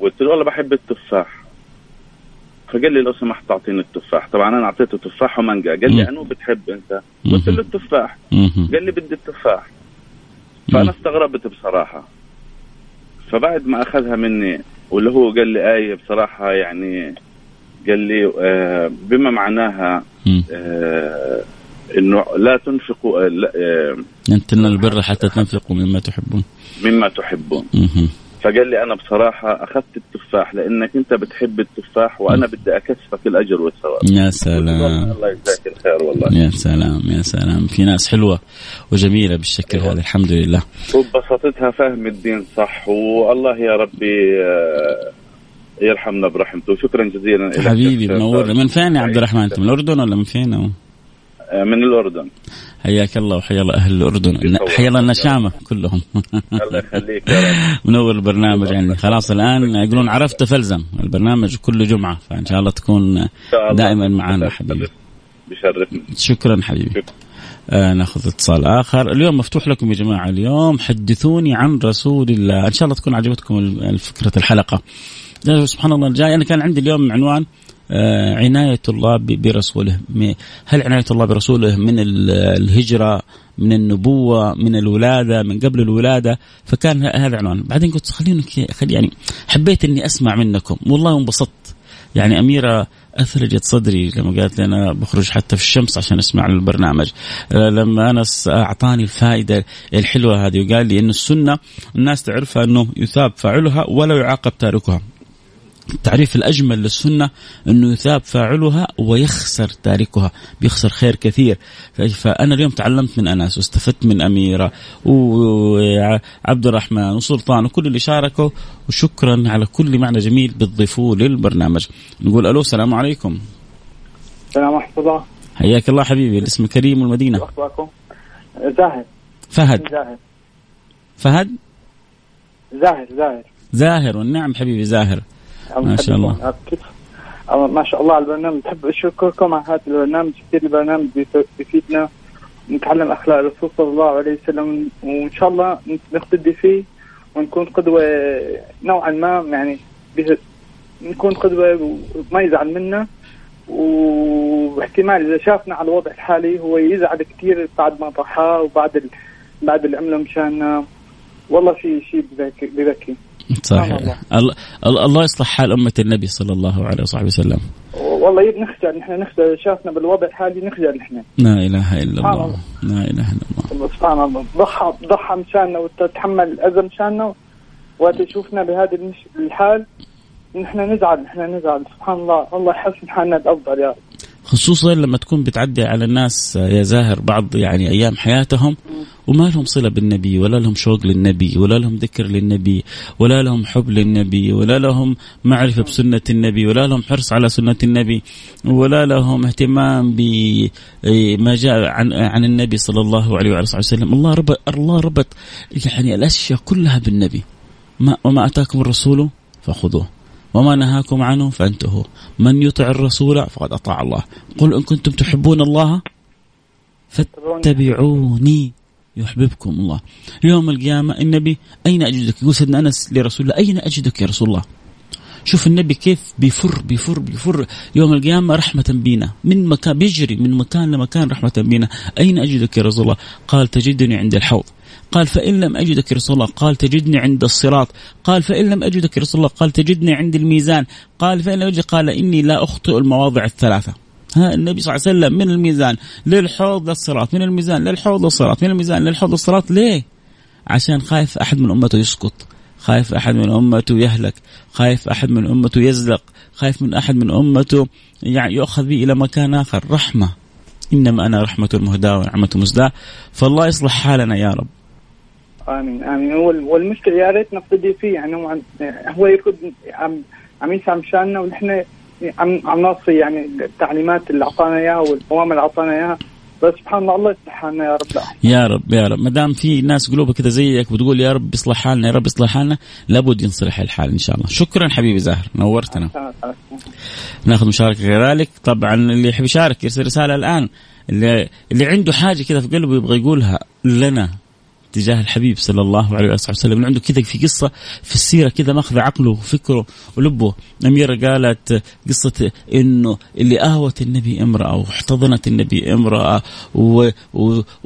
C: قلت له والله بحب التفاح فقال لي لو سمحت تعطيني التفاح طبعا أنا أعطيته تفاح ومانجا قال. لي انو بتحب أنت قلت له التفاح. قال لي بدي التفاح. فأنا استغربت بصراحة فبعد ما أخذها مني واللي هو قال لي آية بصراحة يعني قال لي آه بما معناها. آه
G: إنه لا تنفقوا لا آه،
A: تنالوا البر حتى تنفقوا مما تحبون
G: مما تحبون. فقال لي أنا بصراحة أخذت التفاح لأنك أنت بتحب التفاح وأنا بدي اكسفك الأجر والثواب.
A: يا سلام.
G: الله يجزاك الخير والله.
A: يا سلام يا سلام. في ناس حلوة وجميلة بالشكل هذا الحمد لله.
G: وببساطتها فهم الدين صح والله يا ربي آه، يرحمنا برحمته. شكرا جزيلا
A: حبيبي
G: يا
A: منور
G: أستاذ.
A: من فين يا عبد الرحمن؟ انت من الأردن ولا من فين؟ أو؟
G: آه، من الأردن.
A: حياك الله وحيا الله أهل
G: الأردن.
A: حيا الله النشامة كلهم.
G: الله يخليك
A: منور البرنامج يعني خلاص الآن يقولون عرفت فلزم. البرنامج كل جمعة فإن شاء الله تكون. دائما معنا حبيبي.
G: بشرفني.
A: شكرا حبيبي.
G: شكرا.
A: آه ناخذ اتصال آخر. اليوم مفتوح لكم يا جماعة. اليوم حدثوني عن رسول الله. إن شاء الله تكون عجبتكم فكرة الحلقة. سبحان الله الجاي. أنا كان عندي اليوم عنوان عناية الله برسوله. هل عناية الله برسوله من ال- الهجرة من النبوة من الولادة من قبل الولادة؟ فكان هذا عنوان. بعدين قلت خلينا ك- خلي يعني حبيت إني أسمع منكم. والله انبسطت. يعني أميرة أثلجت صدري لما قالت لي أنا بخرج حتى في الشمس عشان أسمع البرنامج. آه، لما أنس أعطاني الفائدة الحلوة هذه وقال لي أن السنة الناس تعرفها أنه يثاب فاعلها ولا يعاقب تاركها. التعريف الأجمل للسنة أنه يثاب فاعلها ويخسر تاركها بيخسر خير كثير. فأنا اليوم تعلمت من أنس واستفدت من أميرة وعبد الرحمن وسلطان وكل اللي شاركوا وشكرا على كل معنى جميل بتضيفوه للبرنامج. نقول ألو السلام عليكم.
H: السلام ورحمة الله.
A: حياك الله حبيبي الاسم كريم والمدينة.
H: أخباركم؟ زاهر
A: فهد.
H: زاهر
A: فهد؟
H: زاهر زاهر
A: زاهر والنعم حبيبي زاهر. ما شاء الله.
H: ما شاء الله على البرنامج. بحب أشكركم على هذا البرنامج. كثير البرنامج بيف- بيفيدنا. نتعلم أخلاق الرسول صلى الله عليه وسلم. وإن شاء الله نقتدي فيه ونكون قدوة نوعا ما يعني نكون قدوة وما يزعل منا. واحتمال إذا شافنا على الوضع الحالي هو يزعل كثير بعد ما ضحى وبعد ال... بعد اللي عمله مشان والله شيء شيء بذكي بذكي
A: صحيح. الله. الله يصلح حال أمة النبي صلى الله عليه وصحبه وسلم.
H: والله يب نخجل نحن نخجل شافنا بالوضع الحالي نخجل نحن.
A: لا إله إلا
H: سبحان
A: الله. لا إله إلا الله.
H: الله سبحان الله. ضحى ضحى مشاننا وتتحمل الاذى مشاننا. وقت يشوفنا بهذا المش... الحال نحن نزعل نحن نزعل. سبحان الله. الله يحسن حالنا الافضل يا رب.
A: خصوصا لما تكون بتعدي على الناس يا زاهر بعض يعني أيام حياتهم وما لهم صلة بالنبي ولا لهم شوق للنبي ولا لهم ذكر للنبي ولا لهم حب للنبي ولا لهم معرفة بسنة النبي ولا لهم حرص على سنة النبي ولا لهم اهتمام بما جاء عن عن النبي صلى الله عليه وعلى اله وسلم. الله ربط الله ربط يعني الأشياء كلها بالنبي. ما وما أتاكم الرسول فخذوه. وما نهاكم عنه فانتهوا. من يطع الرسول فقد أطاع الله. قل إن كنتم تحبون الله فاتبعوني يحببكم الله. يوم القيامة النبي أين أجدك؟ يقول سيدنا أنس لرسول الله أين أجدك يا رسول الله؟ شوف النبي كيف بيفر بيفر بيفر. يوم القيامة رحمة بينا. من مكان بيجري من مكان لمكان رحمة بينا. أين أجدك يا رسول الله؟ قال تجدني عند الحوض. قال فإن لم أجدك يا رسول الله. قال تجدني عند الصراط. قال فإن لم أجدك يا رسول الله. قال تجدني عند الميزان. قال فإن لم أجدك. قال إني لا أخطئ المواضع الثلاثة. ها النبي صلى الله عليه وسلم من الميزان للحوض للصراط من الميزان للحوض للصراط من الميزان للحوض للصراط. ليه؟ عشان خايف أحد من أمته يسقط خايف أحد من أمته يهلك خايف أحد من أمته يزلق خايف من أحد من أمته يعني يؤخذ به إلى مكان آخر. رحمة. إنما أنا رحمة مهداة ونعمة مسداة فالله يصلح حالنا يا رب.
H: آمين آمين. وال- والمشكلة يا ريت نقتدي فيه يعني هو عم- هو يركض عم عم يسعى مشاننا ونحن عم عم نعصي يعني التعليمات اللي أعطانا إياها والاوامر اللي أعطانا إياها. بس سبحان الله الله يصلح حالنا يا رب.
A: يا رب يا رب. ما دام في ناس قلوبها كذا زيك بتقول يا رب يصلح حالنا يا رب يصلح حالنا لابد ينصلح الحال إن شاء الله. شكرا حبيبي زاهر نورتنا. ناخذ مشاركة كذلك طبعا اللي يحب يشارك يرسل رسالة الآن اللي اللي عنده حاجة كذا في قلبه يبغى يقولها لنا. تجاه الحبيب صلى الله عليه وسلم. عنده كذا في قصة في السيرة كذا ماخذ عقله وفكره ولبه. أميرة قالت قصة إنه اللي أهوت النبي امرأة واحتضنت النبي امرأة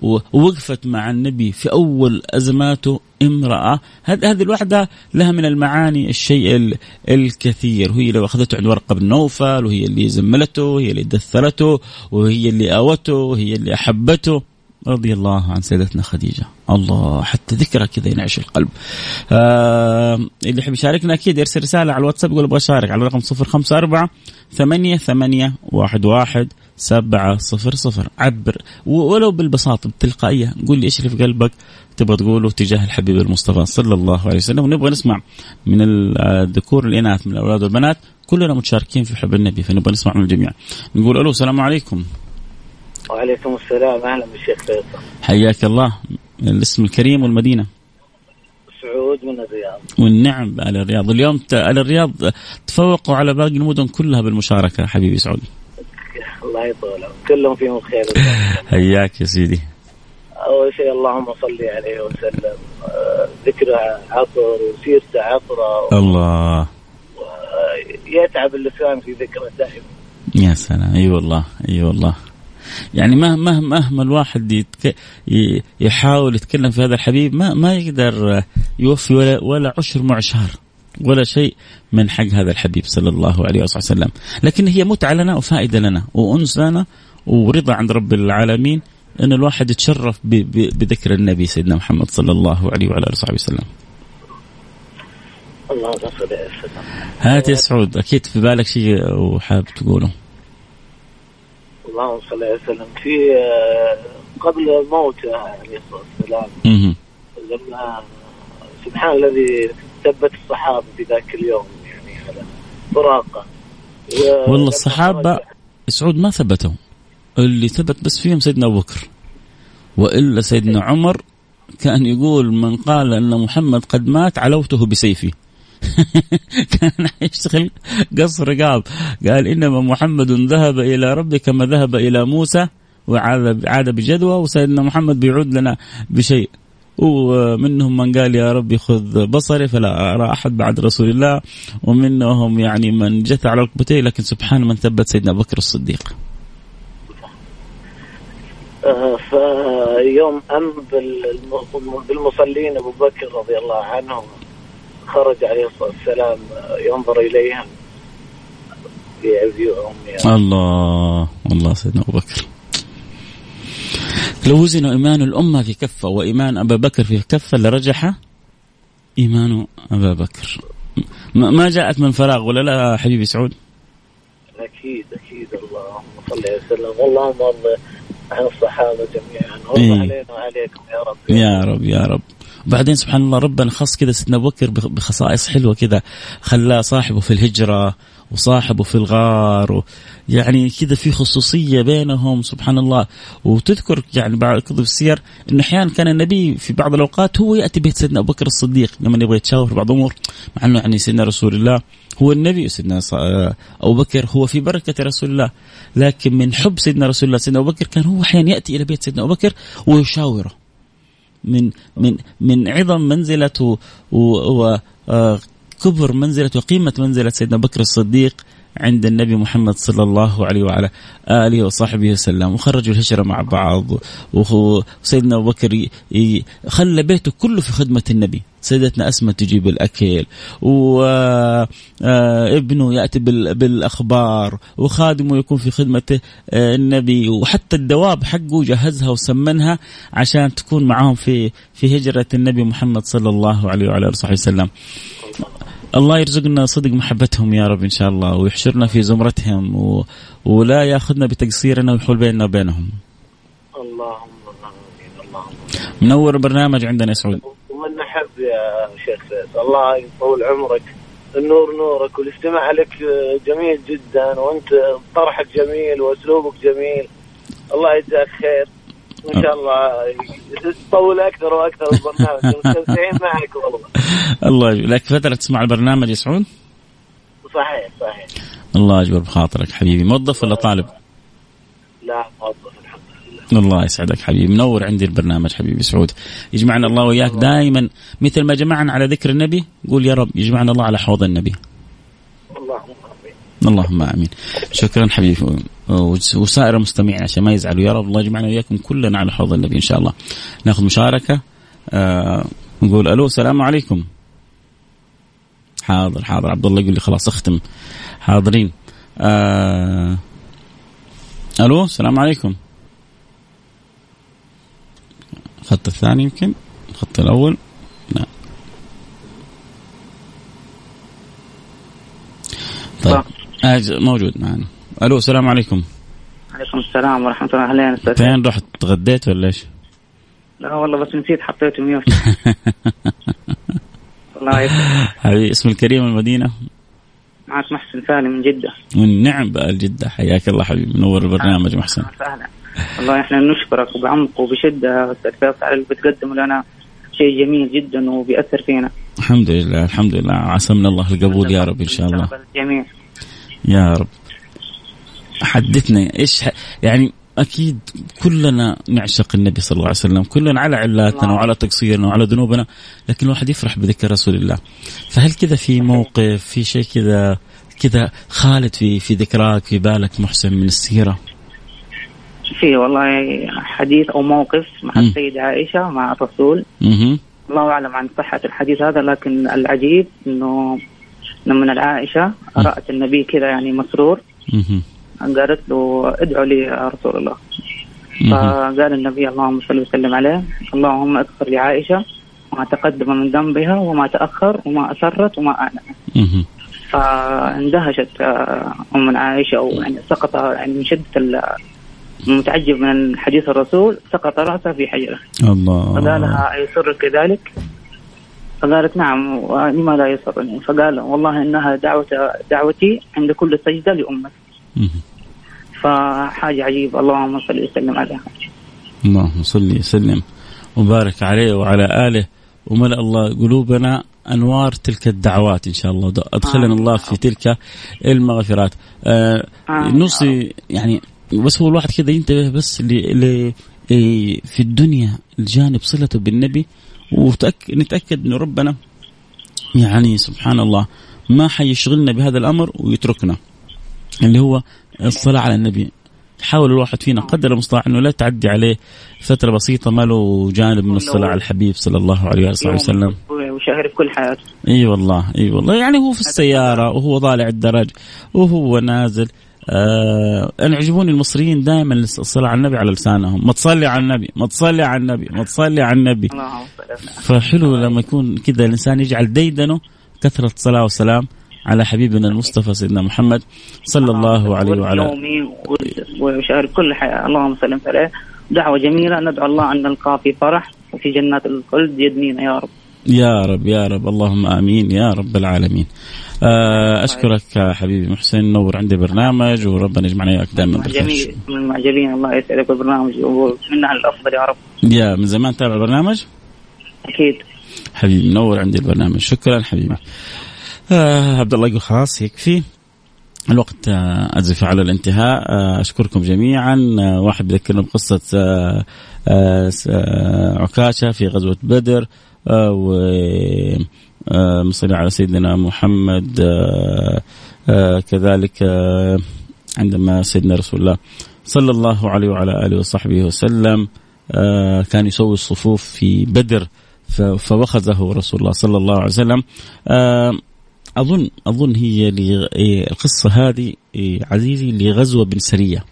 A: ووقفت مع النبي في أول أزماته امرأة. هذه الوحدة لها من المعاني الشيء الكثير. وهي لو أخذته عند ورقة بن نوفل وهي اللي زملته هي اللي دثرته وهي اللي آوته وهي اللي أحبته. رضي الله عن سيدتنا خديجة. الله حتى ذكرى كذا ينعش القلب. آه اللي يحب يشاركنا أكيد يرسل رسالة على الواتساب يقول أبغى أشارك على رقم صفر خمسة أربعة ثمانية ثمانية واحد واحد سبعة صفر صفر. عبر. ولو بالبساطة بالتلقائية قول لي إيش اللي في قلبك تبغى تقوله تجاه الحبيب المصطفى صلى الله عليه وسلم. ونبغى نسمع من الذكور الإناث من الأولاد والبنات كلنا متشاركين في حب النبي فنبغى نسمع من الجميع. نقول ألو السلام عليكم.
I: وعليكم السلام. أهلا بالشيخ فيصل.
A: حياك الله. الاسم الكريم والمدينة.
I: سعود من الرياض.
A: والنعم على الرياض. اليوم على الرياض تفوقوا على باقي المدن كلها بالمشاركة حبيبي سعود.
I: الله يطول كلهم فيهم خير
A: حياك يا سيدي.
I: أول شيء اللهم صل عليه وسلم. ذكره عطر وسيرته عطره
A: الله.
I: يتعب اللسان في ذكره دائما.
A: يا سلام. أي أيوة والله. أي أيوة والله. يعني مهما مهما الواحد يتك... يحاول يتكلم في هذا الحبيب ما ما يقدر يوفي ولا ولا عشر معشار ولا شيء من حق هذا الحبيب صلى الله عليه وسلم. لكن هي متعة لنا وفائدة لنا وأنس لنا ورضا عند رب العالمين أن الواحد يتشرف ب... ب... بذكر النبي سيدنا محمد صلى الله عليه وعلى آله وصحبه وسلم.
I: الله
A: هات يا سعود أكيد في بالك شيء وحاب تقوله؟
I: اللهم صل عليه وسلم في آه، قبل موته عليه الصلاة والسلام. لما سبحان الذي ثبت الصحابة في ذاك اليوم يعني على فراقة.
A: والله الصحابة سعود ما ثبتوا اللي ثبت بس فيهم سيدنا أبو بكر. وإلا سيدنا عمر كان يقول من قال أن محمد قد مات علوته بسيفي كان يشتغل قص رقاب قال إنما محمد ذهب إلى ربه كما ذهب إلى موسى وعاد عاد بجدوى وسيدنا محمد بيعود لنا بشيء. ومنهم من قال يا ربي خذ بصري فلا أرى أحد بعد رسول الله. ومنهم يعني من جثى على ركبتيه لكن سبحان من ثبت سيدنا بكر الصديق.
I: آه، فيوم ام بالمصلين أبو بكر رضي الله عنه خرج عليه الصلاة والسلام ينظر إليهم
A: يعني. الله الله سيدنا أبو بكر لو وزن إيمان الأمة في كفة وإيمان أبا بكر في كفة لرجح إيمان أبا بكر ما جاءت من فراغ ولا لا حبيبي سعود؟
I: أكيد أكيد اللهم صل وسلم اللهم عن الصحابة جميعا وارض إيه؟ علينا وعليكم يا رب
A: يا رب يا رب وبعدين سبحان الله ربنا خص كذا سيدنا أبو بكر بخصائص حلوة كذا خلاه صاحبه في الهجرة وصاحبه في الغار و يعني كذا في خصوصية بينهم سبحان الله. وتذكر يعني بعض كتب السير انه أحيانا كان النبي في بعض الأوقات هو يأتي بيت سيدنا أبو بكر الصديق لما يبغى يتشاور بعض الأمور مع إنه يعني سيدنا رسول الله هو النبي سيدنا أبو بكر هو في بركة رسول الله. لكن من حب سيدنا رسول الله سيدنا أبو بكر كان هو أحيانا يأتي إلى بيت سيدنا أبو بكر ويشاوره. من من من عظم منزلة وكبر منزلة وقيمة منزلة سيدنا بكر الصديق عند النبي محمد صلى الله عليه وعلى آله وصحبه وسلم. وخرجوا الهجرة مع بعض. وسيدنا أبو بكر خلى بيته كله في خدمة النبي. سيدتنا أسماء تجيب الأكل. وابنه يأتي بالأخبار. وخادمه يكون في خدمة النبي. وحتى الدواب حقه جهزها وسمنها عشان تكون معهم في في هجرة النبي محمد صلى الله عليه وعلى آله وصحبه وسلم. الله يرزقنا صدق محبتهم يا رب إن شاء الله ويحشرنا في زمرتهم و... ولا ياخذنا بتقصيرنا ويحول بيننا وبينهم.
I: اللهم اللهم
A: منور برنامج عندنا يا سعود.
I: ومن نحب يا شيخ فيصل الله يطول عمرك النور نورك والاستماع لك جميل جدا وأنت طرحك جميل وأسلوبك جميل الله يجزاك خير وان شاء الله. تطول أكثر وأكثر البرنامج. مستمتعين معك والله.
A: الله لك فترة تسمع البرنامج يا سعود؟
I: صحيح صحيح.
A: الله يجبر بخاطرك حبيبي. موظف ولا طالب؟
I: لا موظف الحمد لله.
A: الله يسعدك حبيبي. منور عندي البرنامج حبيبي سعود. يجمعنا الله وياك دائما مثل ما جمعنا على ذكر النبي قول يا رب يجمعنا الله على حوض النبي.
I: اللهم
A: آمين. شكرا حبيبي. وسائر المستمعين عشان ما يزعلوا. يا رب الله يجمعنا وياكم كلنا على حوض النبي إن شاء الله. ناخذ مشاركة. آه نقول ألو السلام عليكم. حاضر حاضر. عبد الله يقول لي خلاص اختم. حاضرين. آه ألو السلام عليكم. الخط الثاني يمكن؟ الخط الأول؟ لا. طيب. موجود معنا. ألو السلام عليكم.
J: عليكم السلام ورحمة الله. أهلين أستاذ.
A: فين رحت؟ تغديت ولا إيش؟
J: لا والله بس نسيت حطيته ميوت. الله يسلمك
A: اسم الكريم المدينة؟
J: معك محسن ثاني من جدة.
A: من نعم بقى الجدة. حياك الله حبيبي. منور البرنامج محسن.
J: سهلا والله إحنا نشكرك بعمق وبشدة أستاذ فيصل على اللي بتقدمه لنا. شيء جميل جدا وبيأثر فينا.
A: الحمد لله الحمد لله. عسمنا الله القبول يا رب إن شاء الله.
J: جميل.
A: يا رب. حدثنا إيش يعني أكيد كلنا نعشق النبي صلى الله عليه وسلم كلنا على علاتنا وعلى تقصيرنا وعلى ذنوبنا لكن الواحد يفرح بذكر رسول الله. فهل كذا في موقف في شيء كذا كذا خالد في في ذكراك في بالك محسن من السيرة؟
J: في والله حديث أو موقف مع م. السيدة عائشة مع الرسول. الله أعلم عن صحة الحديث هذا لكن العجيب إنه لما العائشة رأت النبي كذا يعني مسرور. قالت له ادعو لي يا رسول الله. فقال النبي اللهم صل وسلم عليه اللهم اغفر لعائشة ما تقدم من ذنبها وما تأخر وما أسرت وما اعلنت فاندهشت أم عائشه ويعني سقط يعني من شدة المتعجب من حديث الرسول سقط راسه في حجره.
A: الله.
J: فقال لها أيسرك ذلك؟ فقالت نعم لما لا يسرني. فقال والله إنها دعوة دعوتي عند كل سجدة لأمتي. فحاجة عجيبة. اللهم صل وسلم عليها
A: اللهم صل وسلم. وبارك عليه وعلى آله. وملأ الله قلوبنا أنوار تلك الدعوات إن شاء الله. أدخلنا الله في تلك المغفرات. آه نوصي يعني بس هو الواحد كذا ينتبه بس ل في الدنيا الجانب صلته بالنبي. ونتأكد أن ربنا يعني سبحان الله ما حيشغلنا بهذا الأمر ويتركنا. اللي هو الصلاة على النبي. حاول الواحد فينا قدر المستطاع إنه لا تعدي عليه فترة بسيطة ما له جانب من الصلاة على الحبيب صلى الله عليه وصحبه وسلم.
J: وشهر في كل حياته.
A: إي والله إي والله. يعني هو في السيارة وهو طالع الدرج وهو نازل. آه أنا يعجبوني المصريين دائما الصلاه على النبي على لسانهم. ما تصلي على النبي ما تصلي على النبي ما تصلي على النبي. فحلو لما يكون كذا الإنسان يجعل ديدنه كثرة صلاة وسلام على حبيبنا المصطفى سيدنا محمد صلى الله عليه وعلى
J: يومي وشهر كل حياة اللهم صل عليه. دعوة جميلة. ندعو الله أن نلقاه في فرح وفي جنات الخلد. يدنينا يا رب.
A: يا رب يا رب اللهم آمين يا رب العالمين. أشكرك حبيبي محسن نور عندي برنامج وربنا يجمعنا اياك دائما.
J: جميل من المعجبين الله يسعدك بالبرنامج ومنها الأفضل يا رب.
A: يا من زمان تابع البرنامج؟
J: أكيد.
A: حبيبي نور عندي البرنامج شكرا حبيبي. آه عبد الله يقول خلاص يكفي الوقت آه أزف على الانتهاء آه أشكركم جميعا آه واحد بذكرنا بقصة آه آه آه عكاشة في غزوة بدر آه و آه مصلي على سيدنا محمد آه آه كذلك آه عندما سيدنا رسول الله صلى الله عليه وعلى آله وصحبه وسلم آه كان يسوي الصفوف في بدر فوخذه رسول الله صلى الله عليه وسلم. آه أظن أظن هي القصة هذه عزيزي لغزوة بن سرية.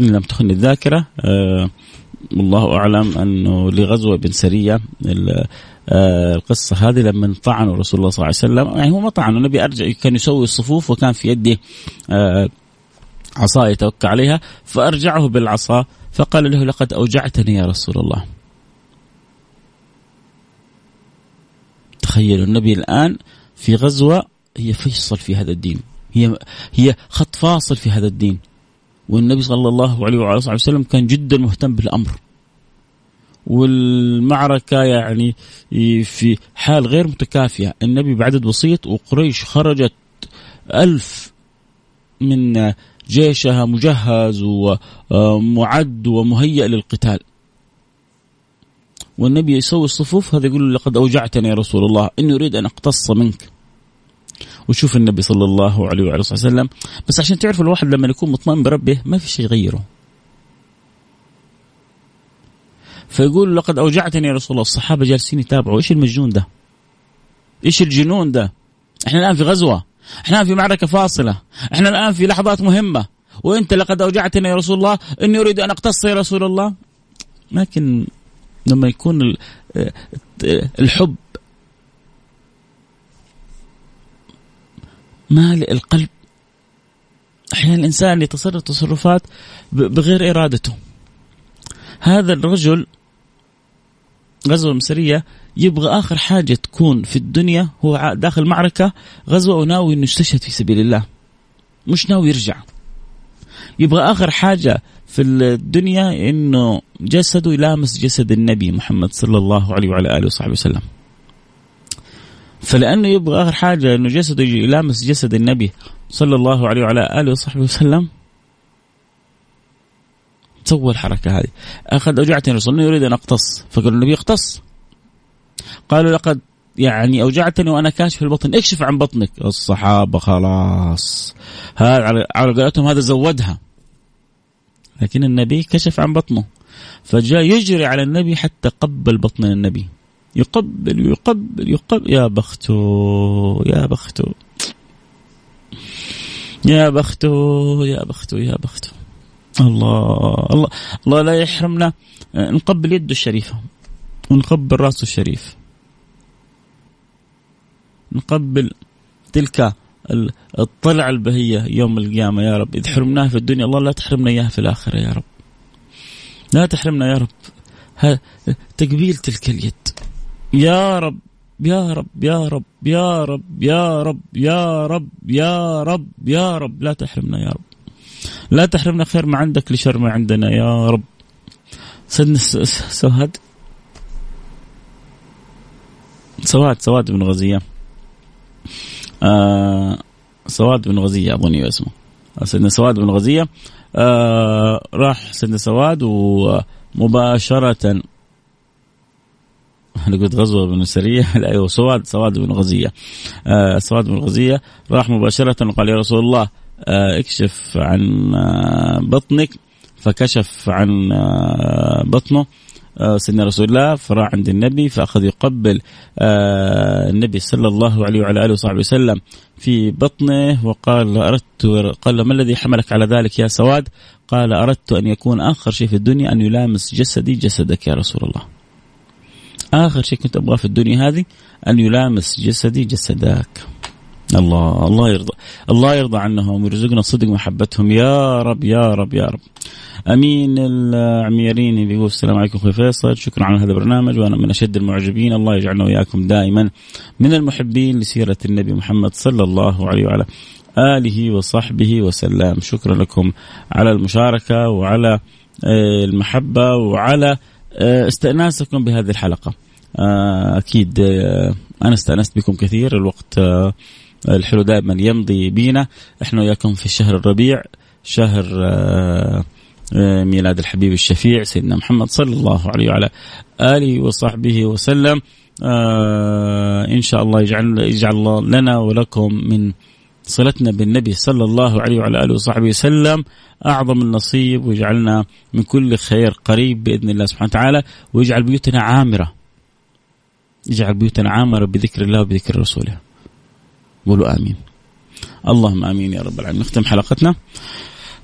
A: إن لم تخن الذاكرة آه والله أعلم أنه لغزوة بن سرية آه القصة هذه لما طعنوا رسول الله صلى الله عليه وسلم. يعني هو ما طعنوا النبي أرجع كان يسوي الصفوف وكان في يده آه عصا يتوكى عليها فأرجعه بالعصا فقال له لقد أوجعتني يا رسول الله. تخيلوا النبي الآن في غزوة هي فيصل في هذا الدين. هي هي خط فاصل في هذا الدين. والنبي صلى الله عليه وعلى وسلم كان جدا مهتم بالأمر. والمعركة يعني في حال غير متكافئة النبي بعدد بسيط وقريش خرجت ألف من جيشها مجهز ومعد ومهيأ للقتال. والنبي يسوي الصفوف هذا يقول له لقد أوجعتني يا رسول الله إني أريد أن أقتص منك. وشوف النبي صلى الله عليه وعلى وسلم. بس عشان تعرف الواحد لما يكون مطمئن بربه ما في شيء يغيره. فيقول لقد أوجعتني يا رسول الله. الصحابة جالسين يتابعوا. إيش المجنون ده؟ إيش الجنون ده؟ إحنا الآن في غزوة. إحنا الآن في معركة فاصلة. إحنا الآن في لحظات مهمة. وإنت لقد أوجعتني يا رسول الله. إني أريد أن أقتص يا رسول الله. لكن لما يكون الحب مالئ القلب. أحيانا الإنسان يتصرف تصرفات بغير إرادته. هذا الرجل غزوة مسرية يبغى آخر حاجة تكون في الدنيا هو داخل معركة غزوة وناوي أنه يستشهد في سبيل الله. مش ناوي يرجع. يبغى آخر حاجة في الدنيا أنه جسده يلامس جسد النبي محمد صلى الله عليه وعلى آله وصحبه وسلم. فلأنه يبغى آخر حاجة أنه جسده يلامس جسد النبي صلى الله عليه وعلى آله وصحبه وسلم سوى الحركة هذه. أخذ أوجعتني الرسول يريد أن أقتص. فقال النبي اقتص. قالوا لقد يعني أوجعتني وأنا كاشف البطن. اكشف عن بطنك. الصحابة خلاص. هذا على قولتهم هذا زودها. لكن النبي كشف عن بطنه. فجاء يجري على النبي حتى قبل بطن النبي. يقبل ويقبل يقبل. يا بخته يا بخته يا بخته يا بخته يا بخته الله الله الله لا يحرمنا نقبل يده الشريفة ونقبل راسه الشريف. نقبل تلك الطلعة البهية يوم القيامة يا رب. إذا حرمناها في الدنيا الله لا تحرمنا إياها في الآخرة يا رب. لا تحرمنا يا رب. تقبيل تلك اليد. يا رب يا رب يا رب يا رب يا رب يا رب يا رب يا رب لا تحرمنا يا رب. لا تحرمنا خير ما عندك لشر ما عندنا يا رب. سيدنا سواد. سواد سواد بن غزية. آه سواد بن غزية أظني اسمه. سيدنا سواد بن غزية آه راح سيدنا سواد ومباشرة أنا قلت غزوة بن سرية. لا أيوه سواد سواد بن غزية. آه سواد بن غزية راح مباشرة وقال يا رسول الله اكشف عن آه، بطنك فكشف عن آه، بطنه سيدنا رسول الله فراح عند النبي فأخذ يقبل النبي صلى الله عليه وعلى آله وصحبه وسلم في بطنه وقال أردت قال ما الذي حملك على ذلك يا سواد؟ قال أردت أن يكون آخر شيء في الدنيا أن يلامس جسدي جسدك يا رسول الله. آخر شيء كنت أبغاه في الدنيا هذه أن يلامس جسدي جسدك. الله الله يرضى الله يرضى عنهم ويرزقنا صدق محبتهم. يا رب يا رب يا رب. أمين العميرين بيقول السلام عليكم أخوي فيصل. شكرا على هذا البرنامج وأنا من أشد المعجبين. الله يجعلنا وإياكم دائما من المحبين لسيرة النبي محمد صلى الله عليه وعلى آله وصحبه وسلم. شكرا لكم على المشاركة وعلى آه، المحبة وعلى آه، استئناسكم بهذه الحلقة. آه، أكيد أنا استأنست بكم كثير. الوقت الحلو دائما يمضي بينا. إحنا وياكم في شهر الربيع شهر آه، آه، ميلاد الحبيب الشفيع سيدنا محمد صلى الله عليه وعلى آله وصحبه وسلم. آه، إن شاء الله يجعل يجعل الله لنا ولكم من صلتنا بالنبي صلى الله عليه وعلى آله وصحبه وسلم أعظم النصيب ويجعلنا من كل خير قريب بإذن الله سبحانه وتعالى ويجعل بيوتنا عامرة. يجعل بيوتنا عامرة بذكر الله وبذكر رسوله. قولوا آمين. اللهم آمين يا رب العالمين. نختم حلقتنا.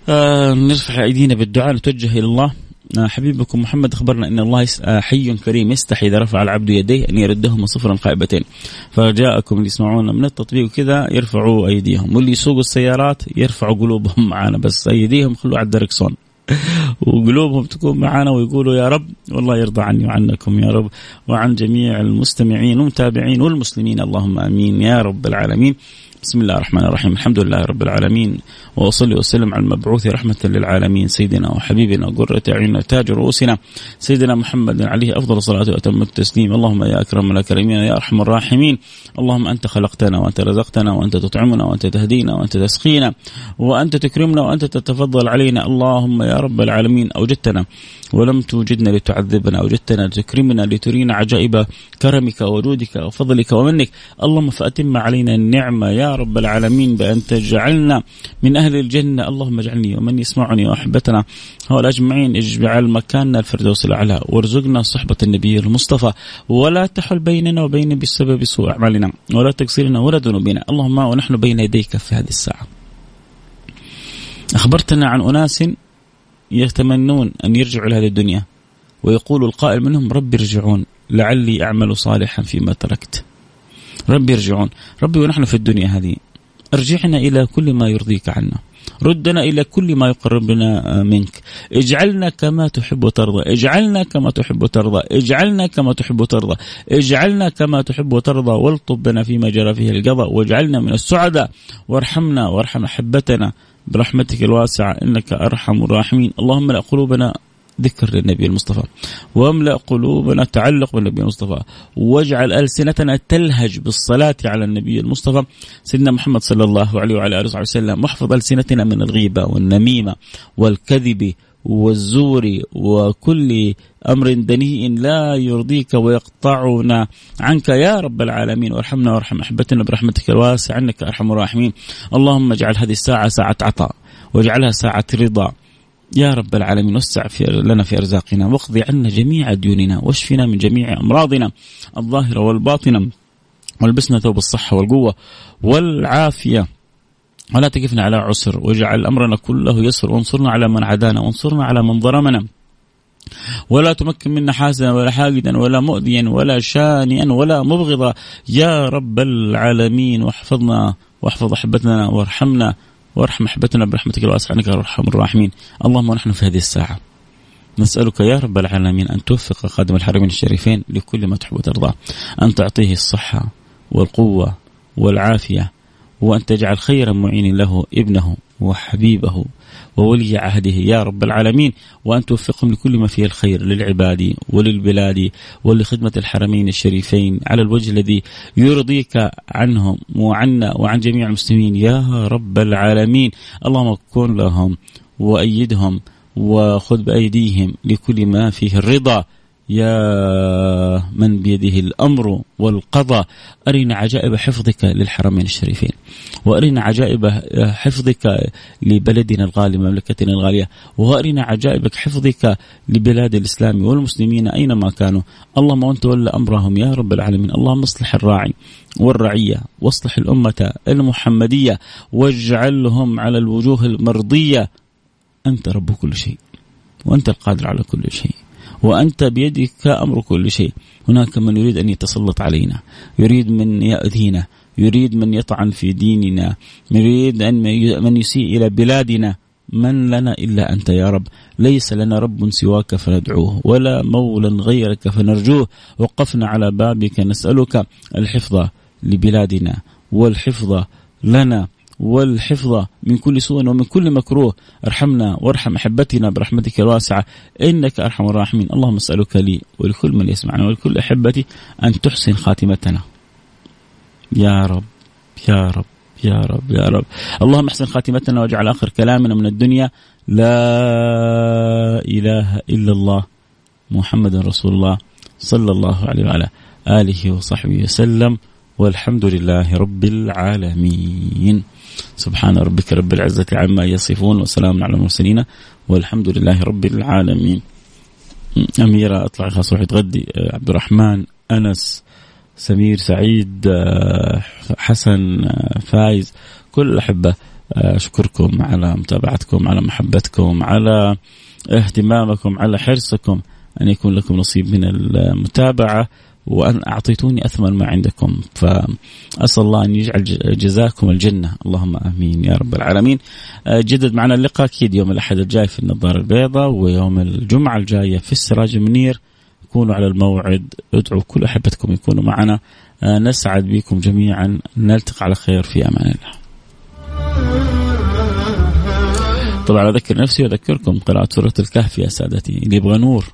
A: آه نرفع أيدينا بالدعاء نتوجه إلى الله. آه حبيبكم محمد أخبرنا إن الله آه حي كريم يستحي إذا رفع العبد يديه أن يردهما صفرا خائبتين. فرجاءكم اللي يسمعونا من التطبيق وكذا يرفعوا أيديهم. واللي يسوقوا السيارات يرفعوا قلوبهم معنا بس أيديهم خلوا على الدركسون وقلوبهم تكون معنا ويقولوا يا رب والله يرضى عني وعنكم يا رب وعن جميع المستمعين والمتابعين والمسلمين. اللهم آمين يا رب العالمين. بسم الله الرحمن الرحيم. الحمد لله رب العالمين. وأصلي وسلم على المبعوث رحمة للعالمين. سيدنا وحبيبنا وقرة أعيننا تاج رؤوسنا. سيدنا محمد عليه أفضل الصلاة وأتم التسليم. اللهم يا أكرم الأكرمين يا أرحم الراحمين. اللهم أنت خلقتنا وأنت رزقتنا وأنت تطعمنا وأنت تهدينا وأنت تسقينا وأنت تكرمنا وأنت تتفضل علينا. اللهم يا رب العالمين. أوجدتنا ولم توجدنا لتعذبنا. أوجدتنا لتكرمنا لترينا عجائب كرمك وجودك وفضلك ومنك. اللهم فأتم علينا النعمة يا رب العالمين بأن تجعلنا من أهل الجنة. اللهم اجعلني ومن يسمعني وأحبتنا. هؤلاء أجمعين اجعل مكاننا الفردوس الأعلى. وارزقنا صحبة النبي المصطفى. ولا تحل بيننا وبين بسبب سوء أعمالنا. ولا تقصيرنا ولا ذنوبنا. اللهم ونحن بين يديك في هذه الساعة. أخبرتنا عن أناس يتمنون أن يرجعوا إلى هذه الدنيا. ويقول القائل منهم رب ارجعون. لعلي أعمل صالحا فيما تركت. ربي ارجعون ربي ونحن في الدنيا هذه. ارجعنا إلى كل ما يرضيك عنا. ردنا إلى كل ما يقربنا منك. اجعلنا كما تحب وترضى. اجعلنا كما تحب وترضى. اجعلنا كما تحب وترضى. اجعلنا كما تحب وترضى. والطب بنا فيما جرى فيه القضاء. واجعلنا من السعداء. وارحمنا وارحم أحبتنا. برحمتك الواسعة. إنك أرحم الراحمين. اللهم لا قلوبنا ذكر للنبي المصطفى. واملأ قلوبنا تعلق بالنبي المصطفى. واجعل ألسنتنا تلهج بالصلاة على النبي المصطفى. سيدنا محمد صلى الله عليه وعلى آله وصحبه وسلم واحفظ ألسنتنا من الغيبة والنميمة والكذب والزور وكل أمر دنيء لا يرضيك ويقطعنا عنك. يا رب العالمين وارحمنا وارحم أحبتنا برحمتك الواسعة إنك أرحم الراحمين. اللهم اجعل هذه الساعة ساعة عطاء واجعلها ساعة رضا. يا رب العالمين وسع في لنا في أرزاقنا واقض عنا جميع ديوننا واشفنا من جميع أمراضنا الظاهرة والباطنة والبسنا ثوب الصحه والقوة والعافية. ولا تقفنا على عسر واجعل أمرنا كله يسر وانصرنا على من عادانا وانصرنا على من ظلمنا. ولا تمكن منا حاسدا ولا حاقدا ولا مؤذيا ولا شانئا ولا مبغضا. يا رب العالمين واحفظنا واحفظ أحبتنا وارحمنا. وارحم أحبتنا برحمتك الواسعة إنك ارحم الراحمين اللهم ونحن في هذه الساعة نسألك يا رب العالمين أن توفق خادم الحرمين الشريفين لكل ما تحب وترضى أن تعطيه الصحة والقوة والعافية وأن تجعل خيرا معين له ابنه وحبيبه وولي عهده يا رب العالمين وأن توفقهم لكل ما فيه الخير للعباد وللبلاد ولخدمة الحرمين الشريفين على الوجه الذي يرضيك عنهم وعنا وعن جميع المسلمين يا رب العالمين. اللهم كن لهم وأيدهم وخذ بأيديهم لكل ما فيه الرضا. يا من بيده الأمر والقضاء أرنا عجائب حفظك للحرمين الشريفين وأرنا عجائب حفظك لبلدنا الغالي مملكتنا الغالية وأرنا عجائب حفظك لبلاد الإسلام والمسلمين أينما كانوا. اللهم وانت ولى أمرهم يا رب العالمين. اللهم اصلح الراعي والرعية واصلح الأمة المحمدية واجعلهم على الوجوه المرضية. أنت رب كل شيء وأنت القادر على كل شيء. وأنت بيدك أمر كل شيء. هناك من يريد أن يتسلط علينا. يريد من يأذينا. يريد من يطعن في ديننا. يريد أن من يسيء إلى بلادنا. من لنا إلا أنت يا رب. ليس لنا رب سواك فندعوه ولا مولى غيرك فنرجوه. وقفنا على بابك نسألك الحفظ لبلادنا والحفظ لنا. والحفظ من كل سوء ومن كل مكروه. ارحمنا وارحم أحبتنا برحمتك الواسعه إنك أرحم الراحمين. اللهم أسألك لي ولكل من يسمعنا ولكل أحبتي أن تحسن خاتمتنا. يا رب يا رب يا رب يا رب. اللهم احسن خاتمتنا واجعل آخر كلامنا من الدنيا. لا إله إلا الله محمد رسول الله صلى الله عليه وعلى آله وصحبه وسلم. والحمد لله رب العالمين. سبحان ربك رب العزة عما يصفون وسلام على المرسلين والحمد لله رب العالمين. أميرة أطلع خلاص روح تغدي. آه، عبد الرحمن أنس سمير سعيد آه، حسن آه، فايز كل الأحبة أشكركم على متابعتكم على محبتكم على اهتمامكم على حرصكم أن يكون لكم نصيب من المتابعة. وأن أعطيتوني أثمن ما عندكم. فأسأل الله أن يجعل جزاكم الجنة. اللهم آمين يا رب العالمين. آه، جدد معنا اللقاء أكيد يوم الأحد الجاي في النظارة البيضاء ويوم الجمعة الجاية في السراج المنير كونوا على الموعد ادعوا كل أحبتكم يكونوا معنا. آه، نسعد بكم جميعا. نلتقي على خير في أمان الله. طبعا أذكر نفسي وأذكركم قراءة سورة الكهف يا سادتي. اللي يبغى نور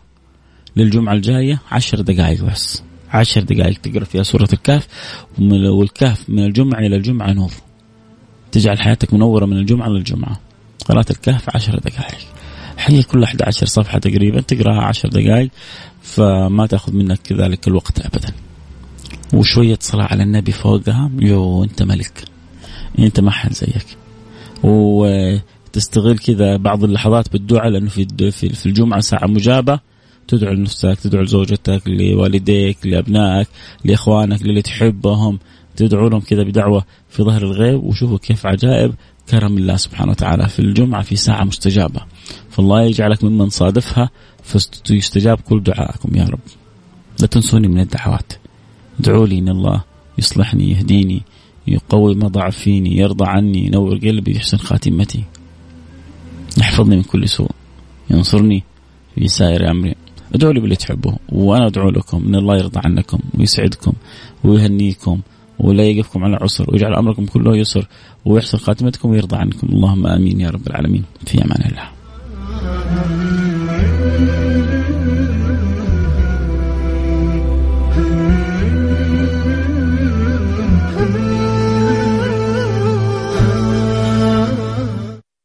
A: للجمعة الجاية عشر دقائق بس. عشر دقائق تقرأ فيها سورة الكهف والكهف من الجمعة إلى الجمعة نور تجعل حياتك منورة من الجمعة للجمعه قراءة الكهف عشر دقائق. هي كل 11 صفحة تقريبا تقرأها عشر دقائق فما تأخذ منك كذلك الوقت ابدا. وشوية صلاة على النبي فوقها. يو أنت ملك. أنت ما حد زيك. و تستغل كذا بعض اللحظات بالدعاء لأنه في في الجمعة ساعة مجابة. تدعو لنفسك تدعو لزوجتك لوالديك لأبنائك لإخوانك للي تحبهم. تدعو لهم كذا بدعوة في ظهر الغيب وشوفوا كيف عجائب كرم الله سبحانه وتعالى في الجمعة في ساعة مستجابة. فالله يجعلك ممن صادفها فيستجاب كل دعائكم يا رب. لا تنسوني من الدعوات. ادعوا لي إن الله يصلحني يهديني يقوي ما ضعف فيني يرضى عني ينور قلبي يحسن خاتمتي. يحفظني من كل سوء. ينصرني في سائر أمري. ادعوا لي باللي تحبوه وأنا أدعو لكم إن الله يرضى عنكم ويسعدكم ويهنيكم ولا يقفكم على عسر ويجعل أمركم كله يسر ويحسن خاتمتكم ويرضى عنكم اللهم آمين يا رب العالمين في أمان الله.